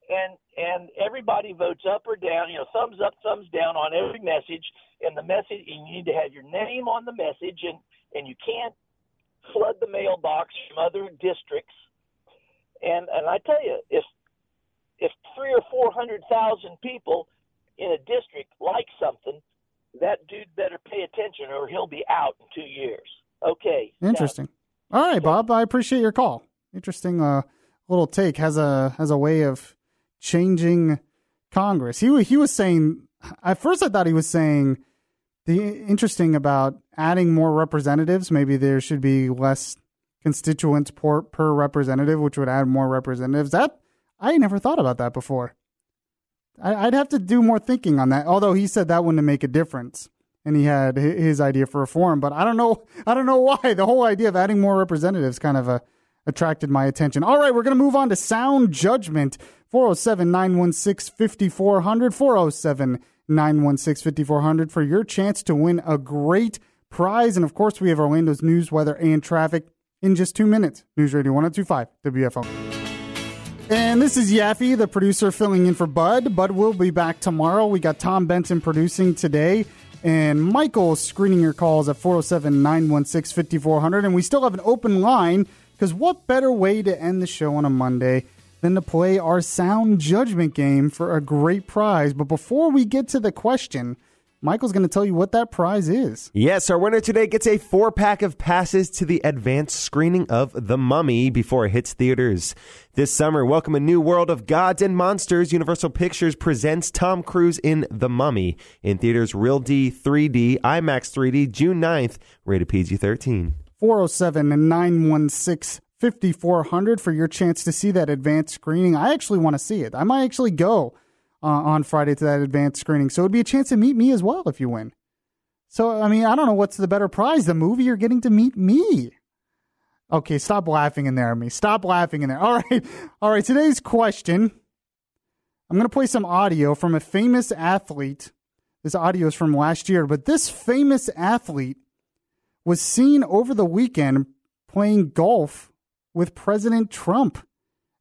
and and everybody votes up or down. You know, thumbs up, thumbs down on every message, and the message. And you need to have your name on the message, and and you can't flood the mailbox from other districts. And and I tell you, if if three or four hundred thousand people in a district like something, that dude better pay attention, or he'll be out in two years. Okay. Interesting. All right, Bob. I appreciate your call. Interesting uh, little take. Has a has a way of changing Congress. He he was saying at first I thought he was saying the interesting about adding more representatives. Maybe there should be less constituents per, per representative, which would add more representatives. That I never thought about that before. I, I'd have to do more thinking on that. Although he said that wouldn't make a difference, and he had his idea for reform. But I don't know. [LAUGHS] I don't know why the whole idea of adding more representatives kind of uh, attracted my attention. All right, we're going to move on to sound judgment. 407 916 5400. 407 916 5400 for your chance to win a great prize. And of course, we have Orlando's news, weather, and traffic in just two minutes. News Radio 1025 WFO. And this is Yaffe, the producer, filling in for Bud. Bud will be back tomorrow. We got Tom Benson producing today, and Michael screening your calls at 407 916 5400. And we still have an open line because what better way to end the show on a Monday than to play our sound judgment game for a great prize? But before we get to the question, Michael's going to tell you what that prize is. Yes, our winner today gets a four pack of passes to the advanced screening of The Mummy before it hits theaters. This summer, welcome a new world of gods and monsters. Universal Pictures presents Tom Cruise in The Mummy in theaters Real D 3D, IMAX 3D, June 9th, rated PG 13. 407 and 916 5400 for your chance to see that advanced screening. I actually want to see it. I might actually go uh, on Friday to that advanced screening. So it'd be a chance to meet me as well if you win. So, I mean, I don't know what's the better prize, the movie or getting to meet me. Okay, stop laughing in there at me. Stop laughing in there. [LAUGHS] All right. All right. Today's question I'm going to play some audio from a famous athlete. This audio is from last year, but this famous athlete was seen over the weekend playing golf with President Trump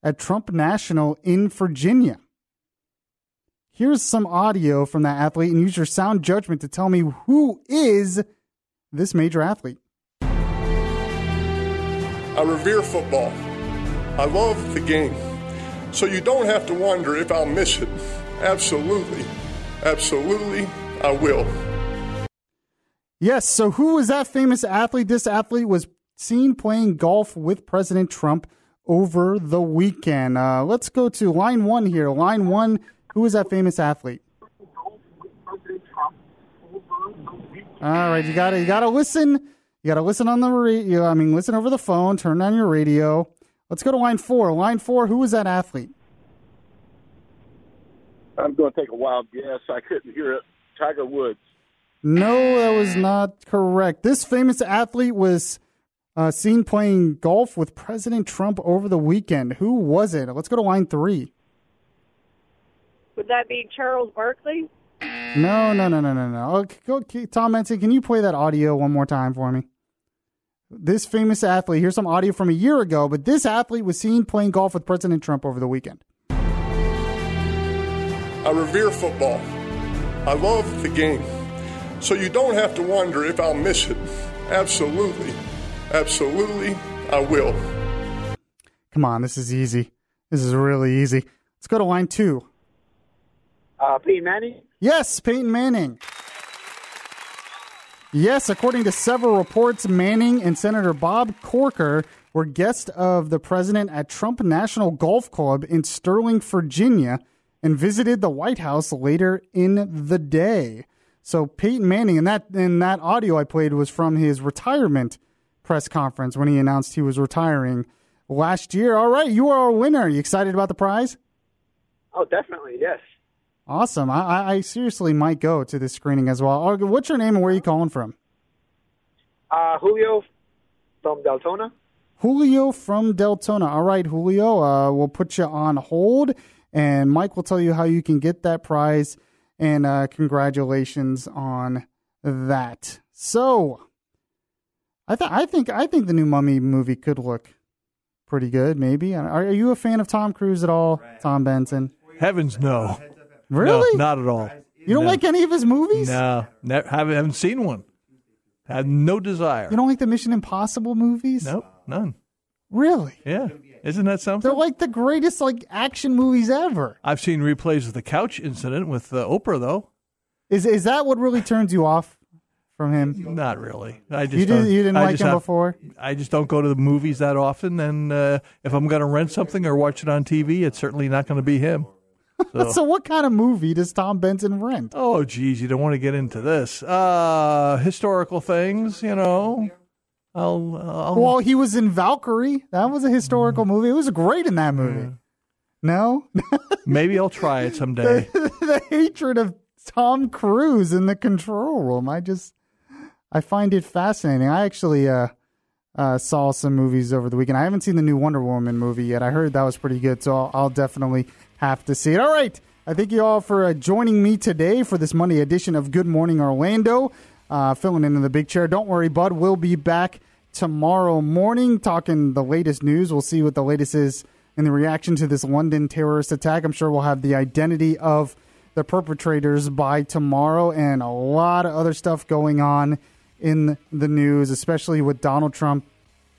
at Trump National in Virginia. Here's some audio from that athlete, and use your sound judgment to tell me who is this major athlete. I revere football. I love the game. So you don't have to wonder if I'll miss it. Absolutely. Absolutely, I will. Yes, so who was that famous athlete? This athlete was seen playing golf with President Trump over the weekend. Uh, let's go to line one here. Line one, who is that famous athlete? All right, you gotta you gotta listen. You gotta listen on the radio. I mean, listen over the phone. Turn on your radio. Let's go to line four. Line four. Who was that athlete? I'm going to take a wild guess. I couldn't hear it. Tiger Woods. No, that was not correct. This famous athlete was uh, seen playing golf with President Trump over the weekend. Who was it? Let's go to line three. Would that be Charles Barkley? No, no, no, no, no, no. Oh, okay, go, okay, Tom Benson, can you play that audio one more time for me? This famous athlete, here's some audio from a year ago, but this athlete was seen playing golf with President Trump over the weekend. I revere football. I love the game. So you don't have to wonder if I'll miss it. Absolutely. Absolutely, I will. Come on, this is easy. This is really easy. Let's go to line two. Uh, Peyton Manning? Yes, Peyton Manning. Yes, according to several reports, Manning and Senator Bob Corker were guests of the president at Trump National Golf Club in Sterling, Virginia, and visited the White House later in the day. So Peyton Manning, and that and that audio I played was from his retirement press conference when he announced he was retiring last year. All right, you are a winner. Are you excited about the prize? Oh, definitely, yes. Awesome. I, I seriously might go to this screening as well. Uh, What's your name and where are you calling from? Uh, Julio from Deltona. Julio from Deltona. All right, Julio, uh, we'll put you on hold, and Mike will tell you how you can get that prize. And uh, congratulations on that. So, I th- I think I think the new Mummy movie could look pretty good. Maybe. Are, are you a fan of Tom Cruise at all, Tom Benson? Heavens, no. Really? No, not at all. You don't No. like any of his movies? No, ne- haven't, haven't seen one. Have no desire. You don't like the Mission Impossible movies? Nope, none. Really? Yeah, isn't that something? They're like the greatest like action movies ever. I've seen replays of the couch incident with uh, Oprah, though. Is is that what really turns you off from him? Not really. I just You did- don't- you didn't I like just him have- before? I just don't go to the movies that often, and uh, if I'm going to rent something or watch it on TV, it's certainly not going to be him. [LAUGHS] So, So what kind of movie does Tom Benson rent? oh, geez, you don't want to get into this. Uh, historical things, you know. I'll, I'll Well, he was in Valkyrie. That was a historical movie. It was great in that movie. No, [LAUGHS] maybe I'll try it someday. [LAUGHS] the, the hatred of Tom Cruise in the control room. I just I find it fascinating. I actually uh, uh, saw some movies over the weekend. I haven't seen the new Wonder Woman movie yet. I heard that was pretty good, so I'll, I'll definitely have to see it. All right. I thank you all for uh, joining me today for this Monday edition of Good Morning Orlando. Uh, filling in in the big chair. Don't worry, Bud We'll be back tomorrow morning talking the latest news. We'll see what the latest is in the reaction to this London terrorist attack. I'm sure we'll have the identity of the perpetrators by tomorrow and a lot of other stuff going on in the news, especially with Donald Trump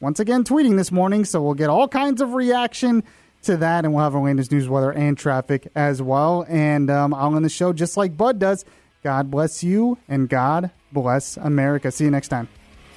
once again tweeting this morning. So we'll get all kinds of reaction to that, and we'll have Orlando's news, weather, and traffic as well. And um, I'll end the show just like Bud does. God bless you, and God bless America. See you next time.